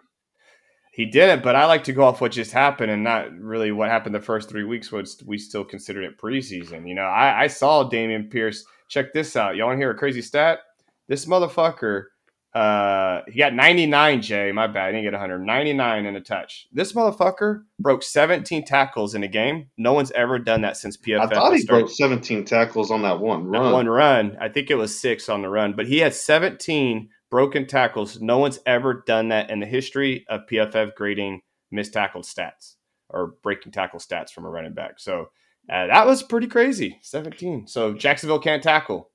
He didn't, but I like to go off what just happened and not really what happened the first three weeks was we still considered it preseason. You know, I, I saw Dameon Pierce. Check this out. Y'all want to hear a crazy stat? This motherfucker, uh, he got 99, Jay. My bad. I didn't get 100. 99 in a touch. This motherfucker broke 17 tackles in a game. No one's ever done that since PFF. I thought he started. broke 17 tackles on that one That run. one run. I think it was six on the run, but he had 17 broken tackles. No one's ever done that in the history of PFF grading missed tackle stats or breaking tackle stats from a running back. So uh, that was pretty crazy. 17. So Jacksonville can't tackle.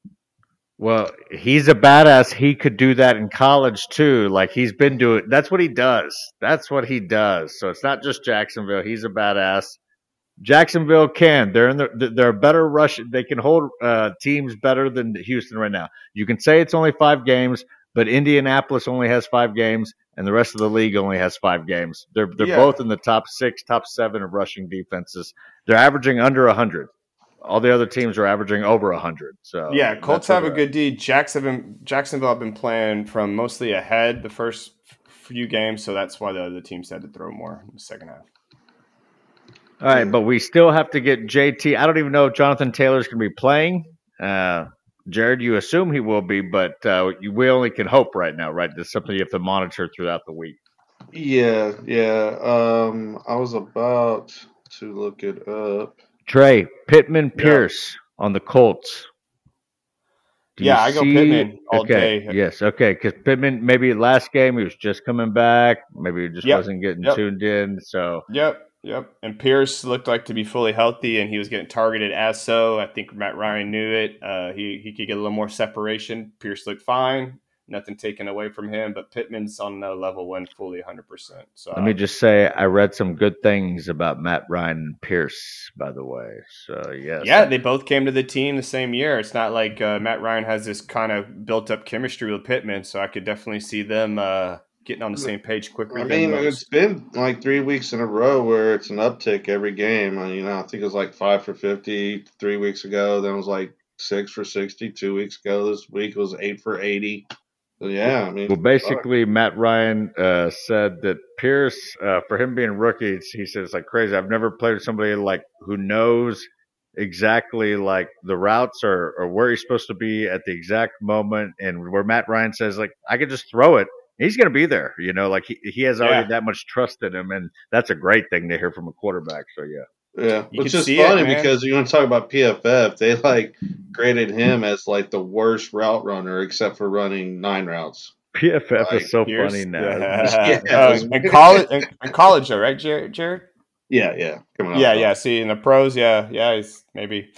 Well, he's a badass. He could do that in college too. Like he's been doing. That's what he does. That's what he does. So it's not just Jacksonville. He's a badass. Jacksonville can. They're in the. They're a better rush. They can hold uh, teams better than Houston right now. You can say it's only five games, but Indianapolis only has five games, and the rest of the league only has five games. They're they're Yeah. both in the top six, top seven of rushing defenses. They're averaging under hundred. All the other teams are averaging over hundred. So yeah, Colts have a where they're good D. Jacksonville, Jacksonville have been playing from mostly ahead the first few games, so that's why the other teams had to throw more in the second half. All right, but we still have to get JT. I don't even know if Jonathan Taylor's going to be playing. Uh, Jared, you assume he will be, but uh, you, we only can hope right now, right? That's something you have to monitor throughout the week. Yeah, yeah. Um, I was about to look it up. Trey Pittman Pierce on the Colts. Do Yeah, I go Pittman all okay. day. Yes, okay. Because Pittman, maybe last game he was just coming back. Maybe he just Yep, wasn't getting yep. tuned in. So Yep, yep. And Pierce looked like to be fully healthy, and he was getting targeted as so. I think Matt Ryan knew it. Uh, he he could get a little more separation. Pierce looked fine, nothing taken away from him. But Pittman's on another level when fully 100. percent So let me just say, I read some good things about Matt Ryan and Pierce, by the way. So yes, yeah, they both came to the team the same year. It's not like uh, Matt Ryan has this kind of built up chemistry with Pittman, so I could definitely see them uh, getting on the same page quicker. I mean, most. it's been like three weeks in a row where it's an uptick every game. Uh, You know, I think it was like five for 50 three weeks ago. Then it was like six for 60 two weeks ago. This week was eight for 80. Yeah, I mean, Well, basically, Matt Ryan uh, said that Pierce, uh, for him being rookie, he said it's like crazy. I've never played with somebody like who knows exactly like the routes or, are where he's supposed to be at the exact moment, and where Matt Ryan says like I could just throw it. He's going to be there, you know, like he, he has already Yeah. that much trust in him, and that's a great thing to hear from a quarterback. So yeah, Yeah, You which can is see it, funny because you want to talk about PFF. They like graded him as like the worst route runner, except for running nine routes. PFF Like, is so funny now. Yeah. Yeah. Oh, in college, in, in college though, right, Jared? Jared? Yeah, yeah, coming out Yeah, of yeah. See, in the pros, yeah, yeah, he's maybe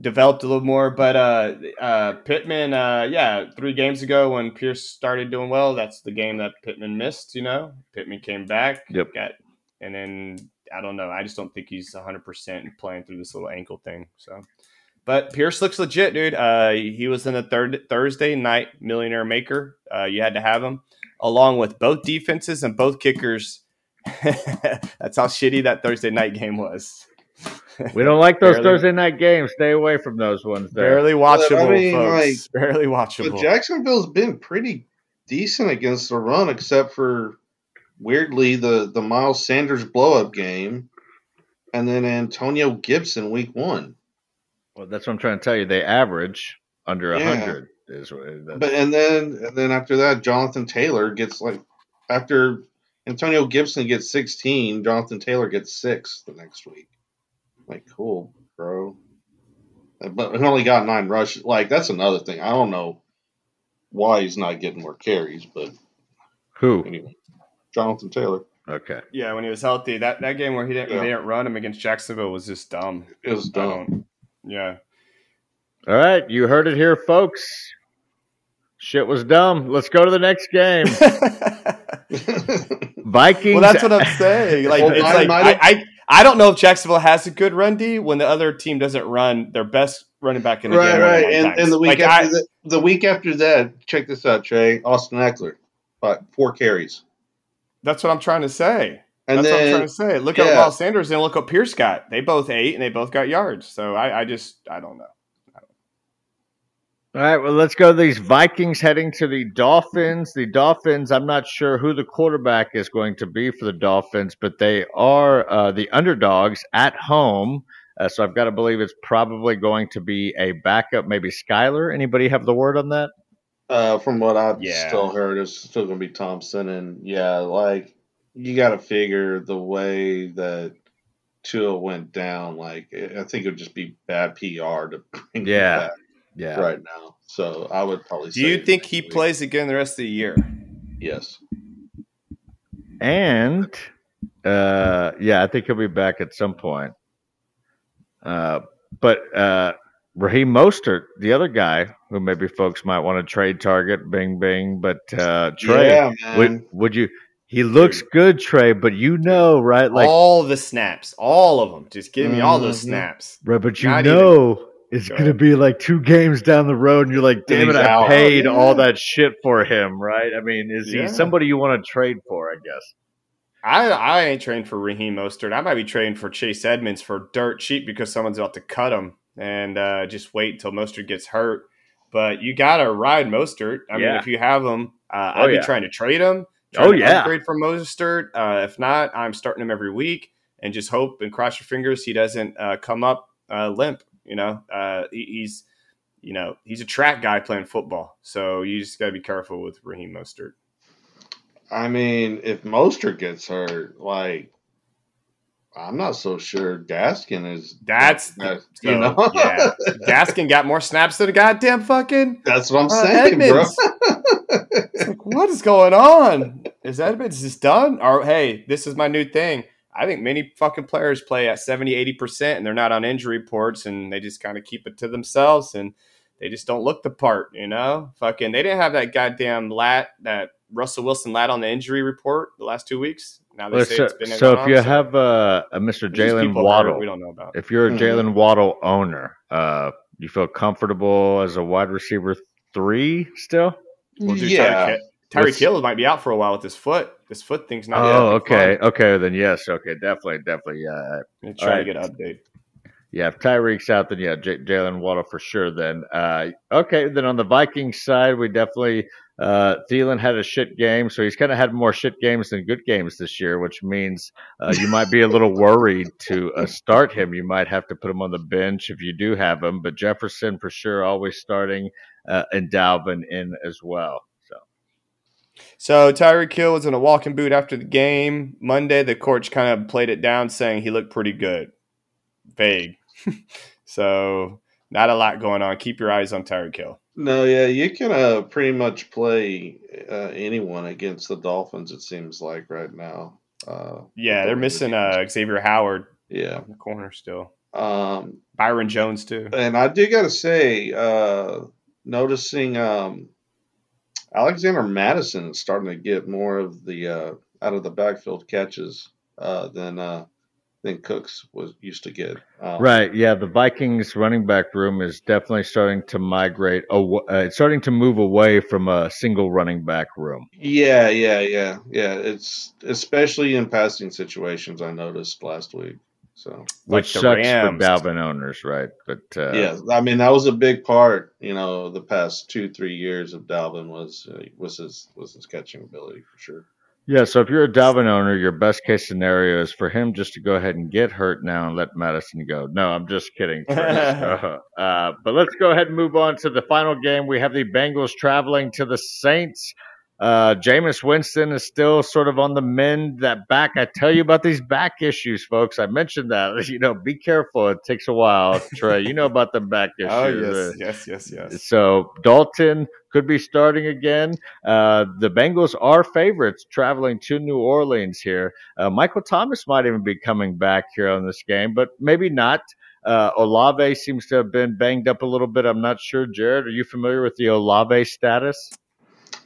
developed a little more. But uh, uh, Pittman, uh, yeah, three games ago when Pierce started doing well, that's the game that Pittman missed. You know, Pittman came back, Yep. got, and then I don't know. I just don't think he's 100 percent playing through this little ankle thing. So, but Pierce looks legit, dude. Uh, he was in the third Thursday night Millionaire Maker. Uh, you had to have him along with both defenses and both kickers. That's how shitty that Thursday night game was. We don't like those Barely- Thursday night games. Stay away from those ones. There. Barely watchable, mean, folks. Barely But watchable. Jacksonville's been pretty decent against the run, except for weirdly the the Miles Sanders blow up game, and then Antonio Gibson week one. Well, that's what I'm trying to tell you. They average under a Yeah. hundred. Is what But and then and then after that, Jonathan Taylor gets like after Antonio Gibson gets 16, Jonathan Taylor gets six the next week. Like, cool, bro. But he only got nine rushes. Like, that's another thing. I don't know why he's not getting more carries, but who? anyway, Jonathan Taylor. Okay. yeah, when he was healthy, that, that game where he didn't Yeah. they didn't run him against Jacksonville was just dumb. It was dumb. Um, yeah. All right, you heard it here, folks. Shit was dumb. Let's go to the next game. Vikings. well, that's what I'm saying. Like, Well, it's I like might I, I, I don't know if Jacksonville has a good run D when the other team doesn't run their best running back in the right, game. more than right. And, and the week Like, after I- that, the week after that, check this out, Trey. Austin Ekeler, but four carries. That's what I'm trying to say. And That's what I'm trying to say. Look at yeah. Miles Sanders and look what Pierce got. They both ate and they both got yards. So I, I just I don't know. All right, well, let's go. to These Vikings heading to the Dolphins. The Dolphins, I'm not sure who the quarterback is going to be for the Dolphins, but they are uh, the underdogs at home. Uh, so I've got to believe it's probably going to be a backup, maybe Skylar. Anybody have the word on that? Uh, from what I've Yeah. still heard, it's still going to be Thompson, and yeah, like you got to figure the way that Tua went down. Like I think it would just be bad PR to bring him Yeah. back Yeah. right now. So I would probably. Do you think he week. plays again the rest of the year? Yes. And uh, yeah, I think he'll be back at some point. Uh, but uh, Raheem Mostert, the other guy who maybe folks might want to trade target, bing bing. But uh, Trey, yeah, would would you? He looks good, Trey, but you know, right? Like, all the snaps, all of them. Just give me all those Mhm. snaps. right, but you not even- know. It's Go gonna ahead. be like two games down the road, and you're like, "Damn it! I paid all that shit for him, right? I mean, is Yeah. he somebody you want to trade for? I guess. I I ain't trading for Raheem Mostert. I might be trading for Chase Edmonds for dirt cheap because someone's about to cut him and uh, just wait until Mostert gets hurt. But you gotta ride Mostert. I mean, if you have him, uh, Oh, I'd be yeah. trying to trade him. Oh, yeah. upgrade for Mostert. Uh, if not, I'm starting him every week and just hope and cross your fingers he doesn't uh, come up uh, limp. You know, uh, he, he's you know he's a track guy playing football, so you just gotta be careful with Raheem Mostert. I mean, if Mostert gets hurt, like I'm not so sure Gaskin is. That's that- so, you know. yeah. Gaskin got more snaps than a goddamn fucking. That's what I'm Uh, saying, Edmonds. bro. It's like, what is going on? Is Edmonds just done? Or hey, this is my new thing. I think many fucking players play at 70, 80% and they're not on injury reports and they just kind of keep it to themselves and they just don't look the part, you know? Fucking they didn't have that goddamn lat that Russell Wilson lat on the injury report the last two weeks. Now they Well, say so, it's been so going if you on, have uh, a Mr. Jalen Waddle, we don't know about. if you're a Mhm. Jalen Waddle owner, uh, you feel comfortable as a wide receiver three still? Well, dude, yeah. Tyreek, Tyreek Hill might be out for a while with his foot. This foot thing's not. oh, okay, fun. okay, then yes, okay, definitely, definitely, yeah, I'm try right. to get an update. yeah. If Tyreek's out, then yeah, J- Jalen Waddle for sure. Then uh, okay, then on the Vikings side, we definitely Uh, Thielen had a shit game, so he's kind of had more shit games than good games this year, which means uh, you might be a little worried to uh, start him. You might have to put him on the bench if you do have him, but Jefferson for sure always starting, uh, and Dalvin in as well. So So Tyreek Hill was in a walking boot after the game. Monday, the coach kind of played it down, saying he looked pretty good. Vague. so not a lot going on. Keep your eyes on Tyreek Hill. No, yeah, you can uh, pretty much play uh, anyone against the Dolphins. It seems like right now. Uh, Yeah, they're missing uh, Xavier Howard yeah. in the corner still. Um, Byron Jones too. and I do got to say, uh, noticing um, Alexander Mattison is starting to get more of the uh, out of the backfield catches uh, than uh, than Cooks was used to get. Um, right, yeah, the Vikings running back room is definitely starting to migrate. aw- Uh, it's starting to move away from a single running back room. Yeah, yeah, yeah, yeah. It's especially in passing situations. I noticed last week. So Like which the sucks Rams. for Dalvin owners, right? But uh, yeah, I mean that was a big part. You know, the past two three years of Dalvin was uh, was his was his catching ability for sure. Yeah. So if you're a Dalvin owner, your best case scenario is for him just to go ahead and get hurt now and let Mattison go. No, I'm just kidding. Uh, but let's go ahead and move on to the final game. We have the Bengals traveling to the Saints. Uh, Jameis Winston is still sort of on the mend. That back, I tell you about these back issues, folks. I mentioned that. You know, be careful. It takes a while, Trey. You know about the back issues. Oh yes, yes, yes, yes. so Dalton could be starting again. Uh, the Bengals are favorites traveling to New Orleans here. Uh, Michael Thomas might even be coming back here on this game, but maybe not. Uh, Olave seems to have been banged up a little bit. I'm not sure. Jared, are you familiar with the Olave status?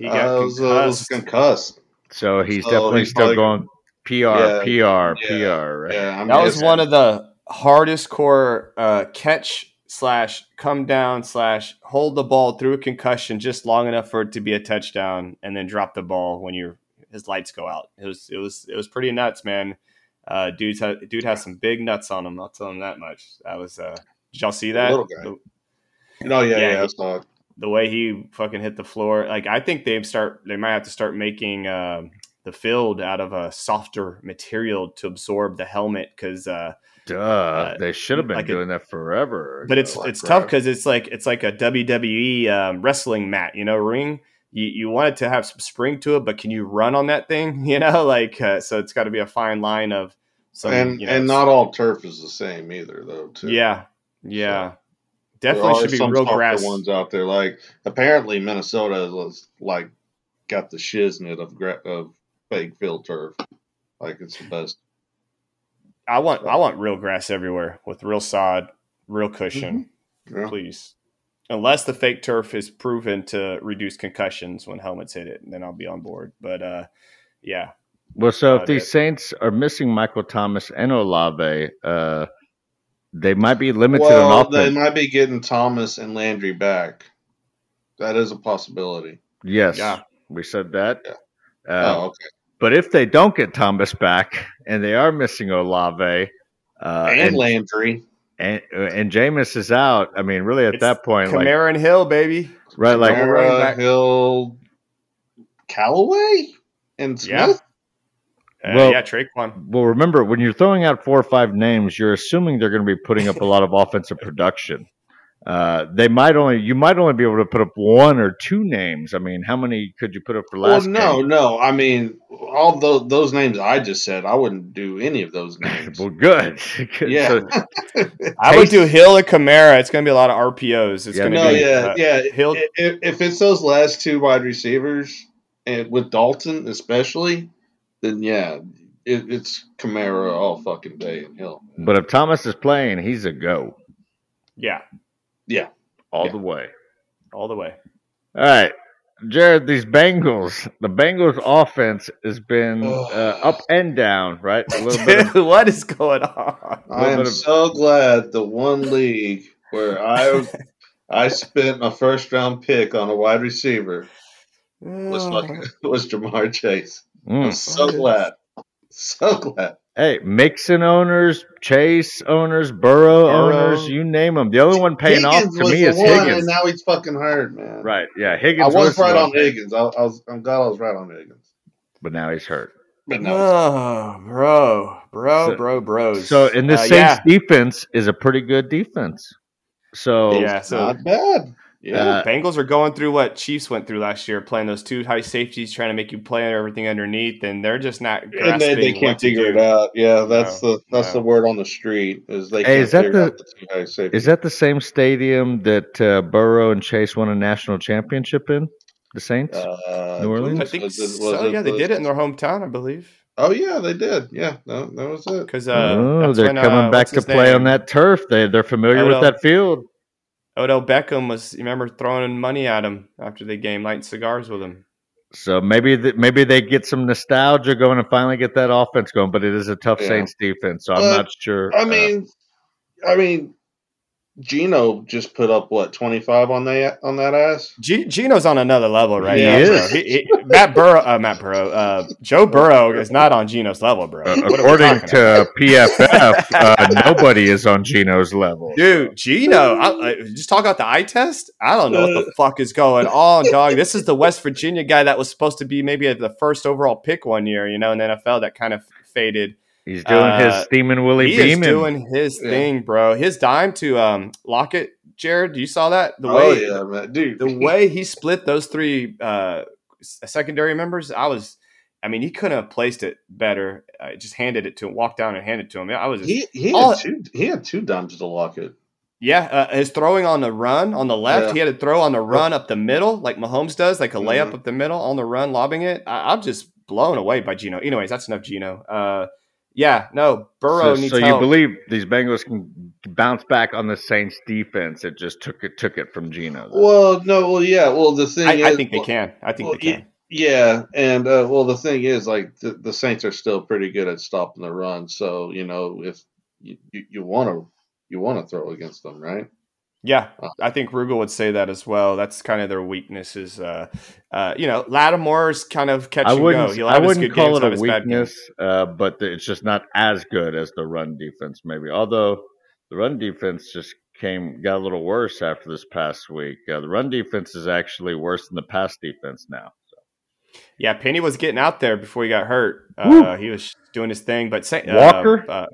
He got Uh, it was, uh, was concussed. concussed. So he's So definitely he's still probably- going PR, Yeah, PR, yeah, PR, right? Yeah, I'm That was guessing. one of the hardest core uh, catch slash come down slash hold the ball through a concussion just long enough for it to be a touchdown and then drop the ball when your his lights go out. It was it was it was pretty nuts, man. Uh, dude's ha- dude has some big nuts on him. I'll tell him that much. That was. Uh, did y'all see that? Little guy. The, No, yeah, Yeah, yeah, I he- saw it. The way he fucking hit the floor. Like I think they start. They might have to start making um the field out of a softer material to absorb the helmet because. Uh, Duh. they should have been like a- doing that forever. but it's like it's tough because it's like it's like a WWE um, wrestling mat, you know, ring. You you want it to have some spring to it, but can you run on that thing? You know, like uh, so it's got to be a fine line of some, and you know, and not all turf is the same either, though. Too. yeah, yeah, So, definitely should be some real grass. ones out there. Like apparently Minnesota was like got the shiznit of gra- of fake field turf. Like it's the best. I want I want real grass everywhere with real sod, real cushion, Yeah. please. Unless the fake turf is proven to reduce concussions when helmets hit it, then I'll be on board. But uh, yeah, Well, so if Uh, these that- Saints are missing Michael Thomas and Olave, uh, they might be limited well, on they might be getting Thomas and Landry back. That is a possibility. yes, Yeah. we said that. Yeah. Uh, oh, okay. But if they don't get Thomas back and they are missing Olave, uh, and, and, Landry. and and Jameis is out, I mean, really at It's that point, like Kamara Hill, baby. right, like Kamara. running Kamara, back. Hill, Callaway, and Yeah. Smith. Uh, Well- yeah, Tre'Quan. well, remember when you're throwing out four or five names, you're assuming they're going to be putting up a lot of offensive production. Uh, they might only you might only be able to put up one or two names. I mean, how many could you put up for Well, last? no, game? no. I mean, all those, those names I just said, I wouldn't do any of those names. Well, good. Good. yeah. So- I would do Hill and Kamara. It's going to be a lot of RPOs. It's Yeah, going to no, be yeah, uh, yeah. Hill. If, if it's those last two wide receivers, and with Dalton especially, then yeah, it, it's Kamara all fucking day and Hill. but if Thomas is playing, he's a go Yeah, Yeah. all Yeah. the way. all the way. All right, Jared. These Bengals, the Bengals offense has been uh, up and down, right? A little bit. Of, what is going on? I am of- so glad the one league where I I spent my first round pick on a wide receiver was fucking, was Ja'Marr Chase. I'm Mm. so glad, so glad. Hey, Mixon owners, Chase owners, Burrow, Burrow. owners, you name them. The only one paying off to me is one, Higgins. and now he's fucking hurt, man. Right? Yeah, Higgins. I Higgins was right on Higgins. I, I was. I'm glad I was right on Higgins. but now he's hurt. But no, Oh, bro, bro, So- bro, bros. So, and this Uh, Saints yeah, defense is a pretty good defense. So, yeah. it's So not bad. Yeah. Uh, Bengals are going through what Chiefs went through last year, playing those two high safeties, trying to make you play everything underneath, and they're just not and grasping they, they can't to figure it out. Yeah, that's No, the that's no. the word on the street is they Hey, can't is that the- out the two high is that the same stadium that uh, Burrow and Chase won a national championship in? The Saints. uh, New Orleans? I think was it- was so. it Yeah, they the- did it in their hometown, I believe. Oh yeah, they did. Yeah, no, that was it. Because uh, oh, they're when, coming uh, back to his play on that turf. They they're familiar with that field. Odell Beckham was. You remember throwing money at him after the game, lighting cigars with him. So maybe th- maybe they get some nostalgia going and finally get that offense going. But it is a tough Yeah. Saints defense, so I'm But, not sure. I uh, mean, I mean, Geno just put up what twenty five on that on that ass. G- Geno's on another level right He now. is. He, he, Matt Burrow, uh, Matt Burrow, uh, Joe Burrow is not on Geno's level, bro. uh, What are we according talking about? to PFF, uh, nobody is on Geno's level. Dude, Geno, I, I, just talk about the eye test. I don't know what the fuck is going on, dog. This is the West Virginia guy that was supposed to be maybe the first overall pick one year, you know, in the NFL that kind of faded. He's doing Uh, his steaming Willie he Beamen. is doing his Yeah. thing, bro. His dime to um, Lockett, Jared. You saw that? The oh way yeah, man, dude. the way he split those three uh, secondary members, I was. I mean, he couldn't have placed it better. I just handed it to him, walked down and handed it to him. I was just, he he all- had two he had two dimes to Lockett. yeah, uh, his throwing on the run on the left, Yeah. he had to throw on the run up the middle, like Mahomes does, like a layup Mhm. up the middle on the run, lobbing it. I, I'm just blown away by Geno. Anyways, that's enough Geno. Uh, yeah, no, Burrow so needs so you help. believe these Bengals can bounce back on the Saints defense? It just took it took it from Geno. though. Well, no, well, yeah. Well, the thing I, is, I think they can. I think well, they can. Yeah, and uh, well, the thing is, like the, the Saints are still pretty good at stopping the run. So you know, if you you want to you want to throw against them, right? Yeah, I think Rugal would say that as well. That's kind of their weakness. Is uh, uh, you know, Lattimore's kind of catch I go. wouldn't. He'll I wouldn't good call games, it a his bad weakness, uh, but it's just not as good as the run defense. Maybe, although the run defense just came got a little worse after this past week. Uh, the run defense is actually worse than the pass defense now. Yeah, Penny was getting out there before he got hurt. Uh, he was doing his thing, but Saint, uh, Walker?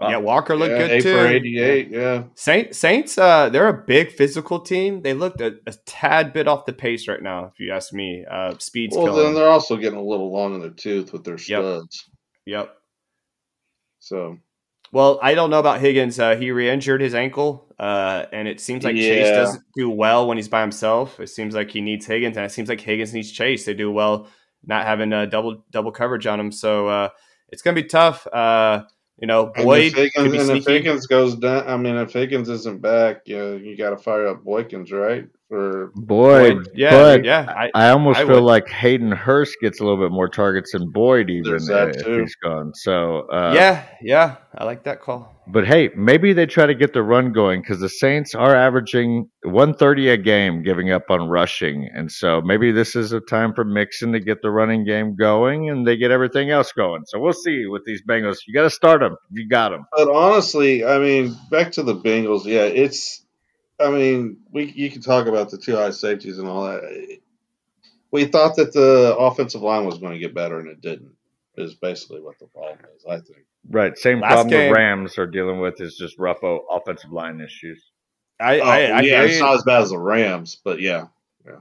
Uh, yeah, Walker looked yeah, good eight too. for eighty-eight. Yeah, Saint, Saints, uh, they're a big physical team. They looked a, a tad bit off the pace right now, if you ask me. Uh, speed's well, killing. then they're also getting a little long in the tooth with their studs. Yep. So Well, I don't know about Higgins. Uh, he re-injured his ankle, uh, and it seems like Chase doesn't do well when he's by himself. It seems like he needs Higgins, and it seems like Higgins needs Chase. They do well not having uh, double double coverage on him, so uh, it's gonna be tough. You know, and Boyd if could Higgins, and if. Higgins goes down, I mean, if Higgins isn't back, you know, you got to fire up Boykins, right? For Boyd, Boyd, yeah, but yeah. I, I almost I feel would. like Hayden Hurst gets a little bit more targets than Boyd, even that uh, if too. he's gone. So uh, yeah, yeah, I like that call. But hey, maybe they try to get the run going because the Saints are averaging 130 a game, giving up on rushing, and so maybe this is a time for Mixon to get the running game going, and they get everything else going. So we'll see with these Bengals. You got to start them. You got them. But honestly, I mean, back to the Bengals. Yeah, it's. I mean, we you can talk about the two high safeties and all that. We thought that the offensive line was going to get better, and it didn't. Is basically what the problem is. I think. Right. Same Last problem game- the Rams are dealing with is just rough o- offensive line issues. I, Oh, I, I yeah, it's not as bad as the Rams, but yeah.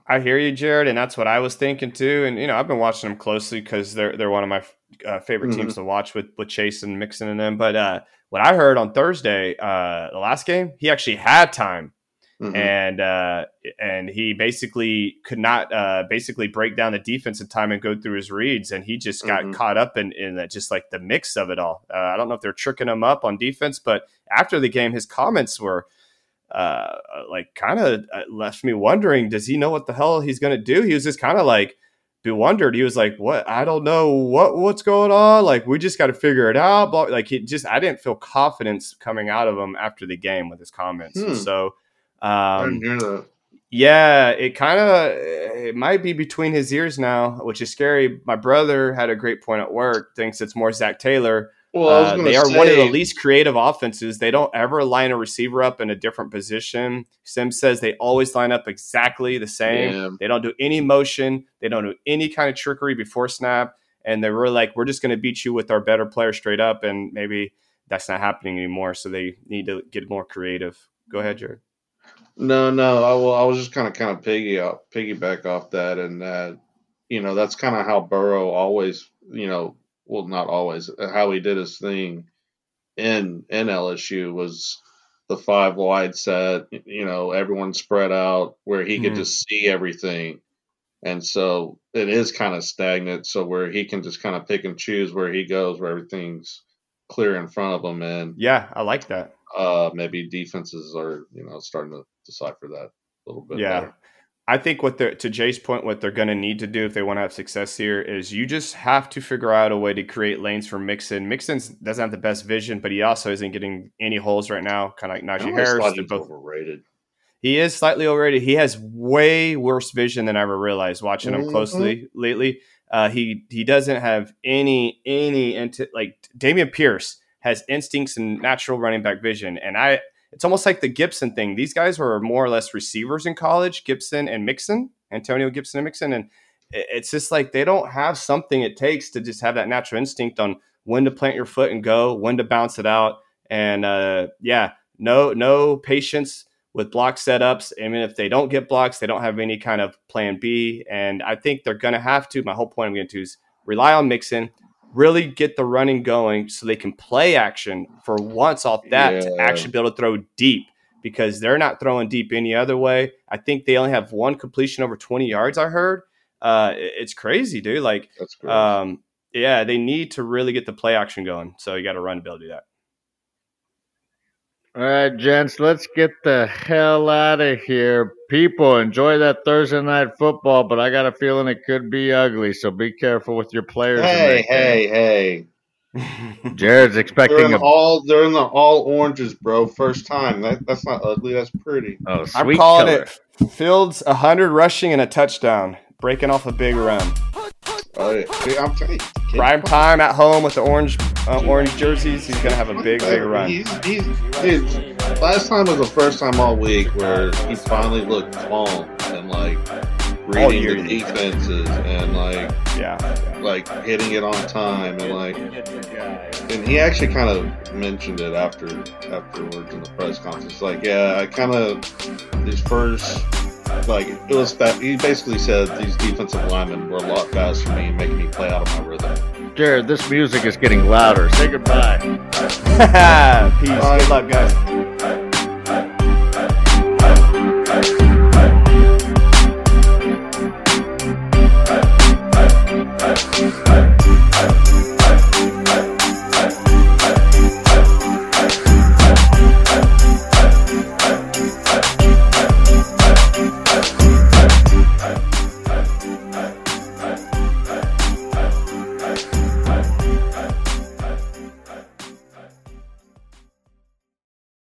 I hear you, Jared, and that's what I was thinking too. And you know, I've been watching them closely because they're they're one of my uh, favorite Mm-hmm. teams to watch with with Chase and Mixon and them. But uh, what I heard on Thursday, uh, the last game, he actually had time, Mhm. and uh, and he basically could not uh, basically break down the defense in time and go through his reads, and he just got Mhm. caught up in in that, just like the mix of it all. Uh, I don't know if they're tricking him up on defense, but after the game, his comments were uh, like kind of left me wondering, does he know what the hell he's going to do? He was just kind of like bewildered. He was like, what? I don't know what, what's going on. Like, we just got to figure it out. Like he just, I didn't feel confidence coming out of him after the game with his comments. Hmm. So, I um, didn't hear that. yeah, it kind of it might be between his ears now, which is scary. My brother had a great point at work. Thinks it's more Zac Taylor. Well, Uh, they are one of the least creative offenses. They don't ever line a receiver up in a different position. Simms says they always line up exactly the same. Yeah. They don't do any motion. They don't do any kind of trickery before snap. And they were like, we're just going to beat you with our better player straight up. And maybe that's not happening anymore. So they need to get more creative. Go ahead, Jared. No, no. I, well, I was just kind of kind of piggy out, piggyback off that, and that you know that's kind of how Burrow always, you know, well, not always, how he did his thing in in LSU was the five wide set. You know, everyone spread out where he could Mhm. just see everything, and so it is kind of stagnant. So where he can just kind of pick and choose where he goes, where everything's clear in front of him, and Yeah, I like that. Uh, maybe defenses are you know starting to decipher that a little bit Yeah. better. I think what they're to Jay's point, what they're going to need to do if they want to have success here is you just have to figure out a way to create lanes for Mixon. Mixon doesn't have the best vision, but he also isn't getting any holes right now, kind of like Najee Harris. he They're both overrated. He is slightly overrated. He has way worse vision than I ever realized watching him Mhm. closely lately. Uh, he he doesn't have any any inti- like Dameon Pierce has instincts and natural running back vision, and I it's almost like the Gibson thing. These guys were more or less receivers in college, Gibson and Mixon, Antonio Gibson and Mixon, and it's just like they don't have something it takes to just have that natural instinct on when to plant your foot and go, when to bounce it out, and uh, yeah, no no patience with block setups. I mean, if they don't get blocks, they don't have any kind of plan B. And I think they're going to have to. My whole point I'm getting to is rely on Mixon, really get the running going so they can play action for once off that to actually be able to throw deep because they're not throwing deep any other way. I think they only have one completion over 20 yards, I heard. Uh, it's crazy, dude. Like, um, yeah, they need to really get the play action going. So you got to run to be able to do that. All right, gents, let's get the hell out of here. People, enjoy that Thursday night football, but I got a feeling it could be ugly, so be careful with your players. in hey, that hey, hey! game. Jared's They're expecting in a all they're in the all oranges, bro. First time. That that's not ugly. That's pretty. oh, I'm sweet calling color. it Fields 100 rushing and a touchdown, breaking off a big run. Oh, yeah. I'm kid, Prime time at home with the orange uh, orange jerseys. He's gonna have a big, big run. He's, he's, dude, last time was the first time all week where he finally looked calm and like reading year. the defenses and like Yeah, like hitting it on time and like and he actually kind of mentioned it after afterwards in the press conference like yeah i kind of his first like it was fast he basically said these defensive linemen were a lot faster than me and making me play out of my rhythm Jared, this music is getting louder. Say goodbye. peace. Good luck, guys.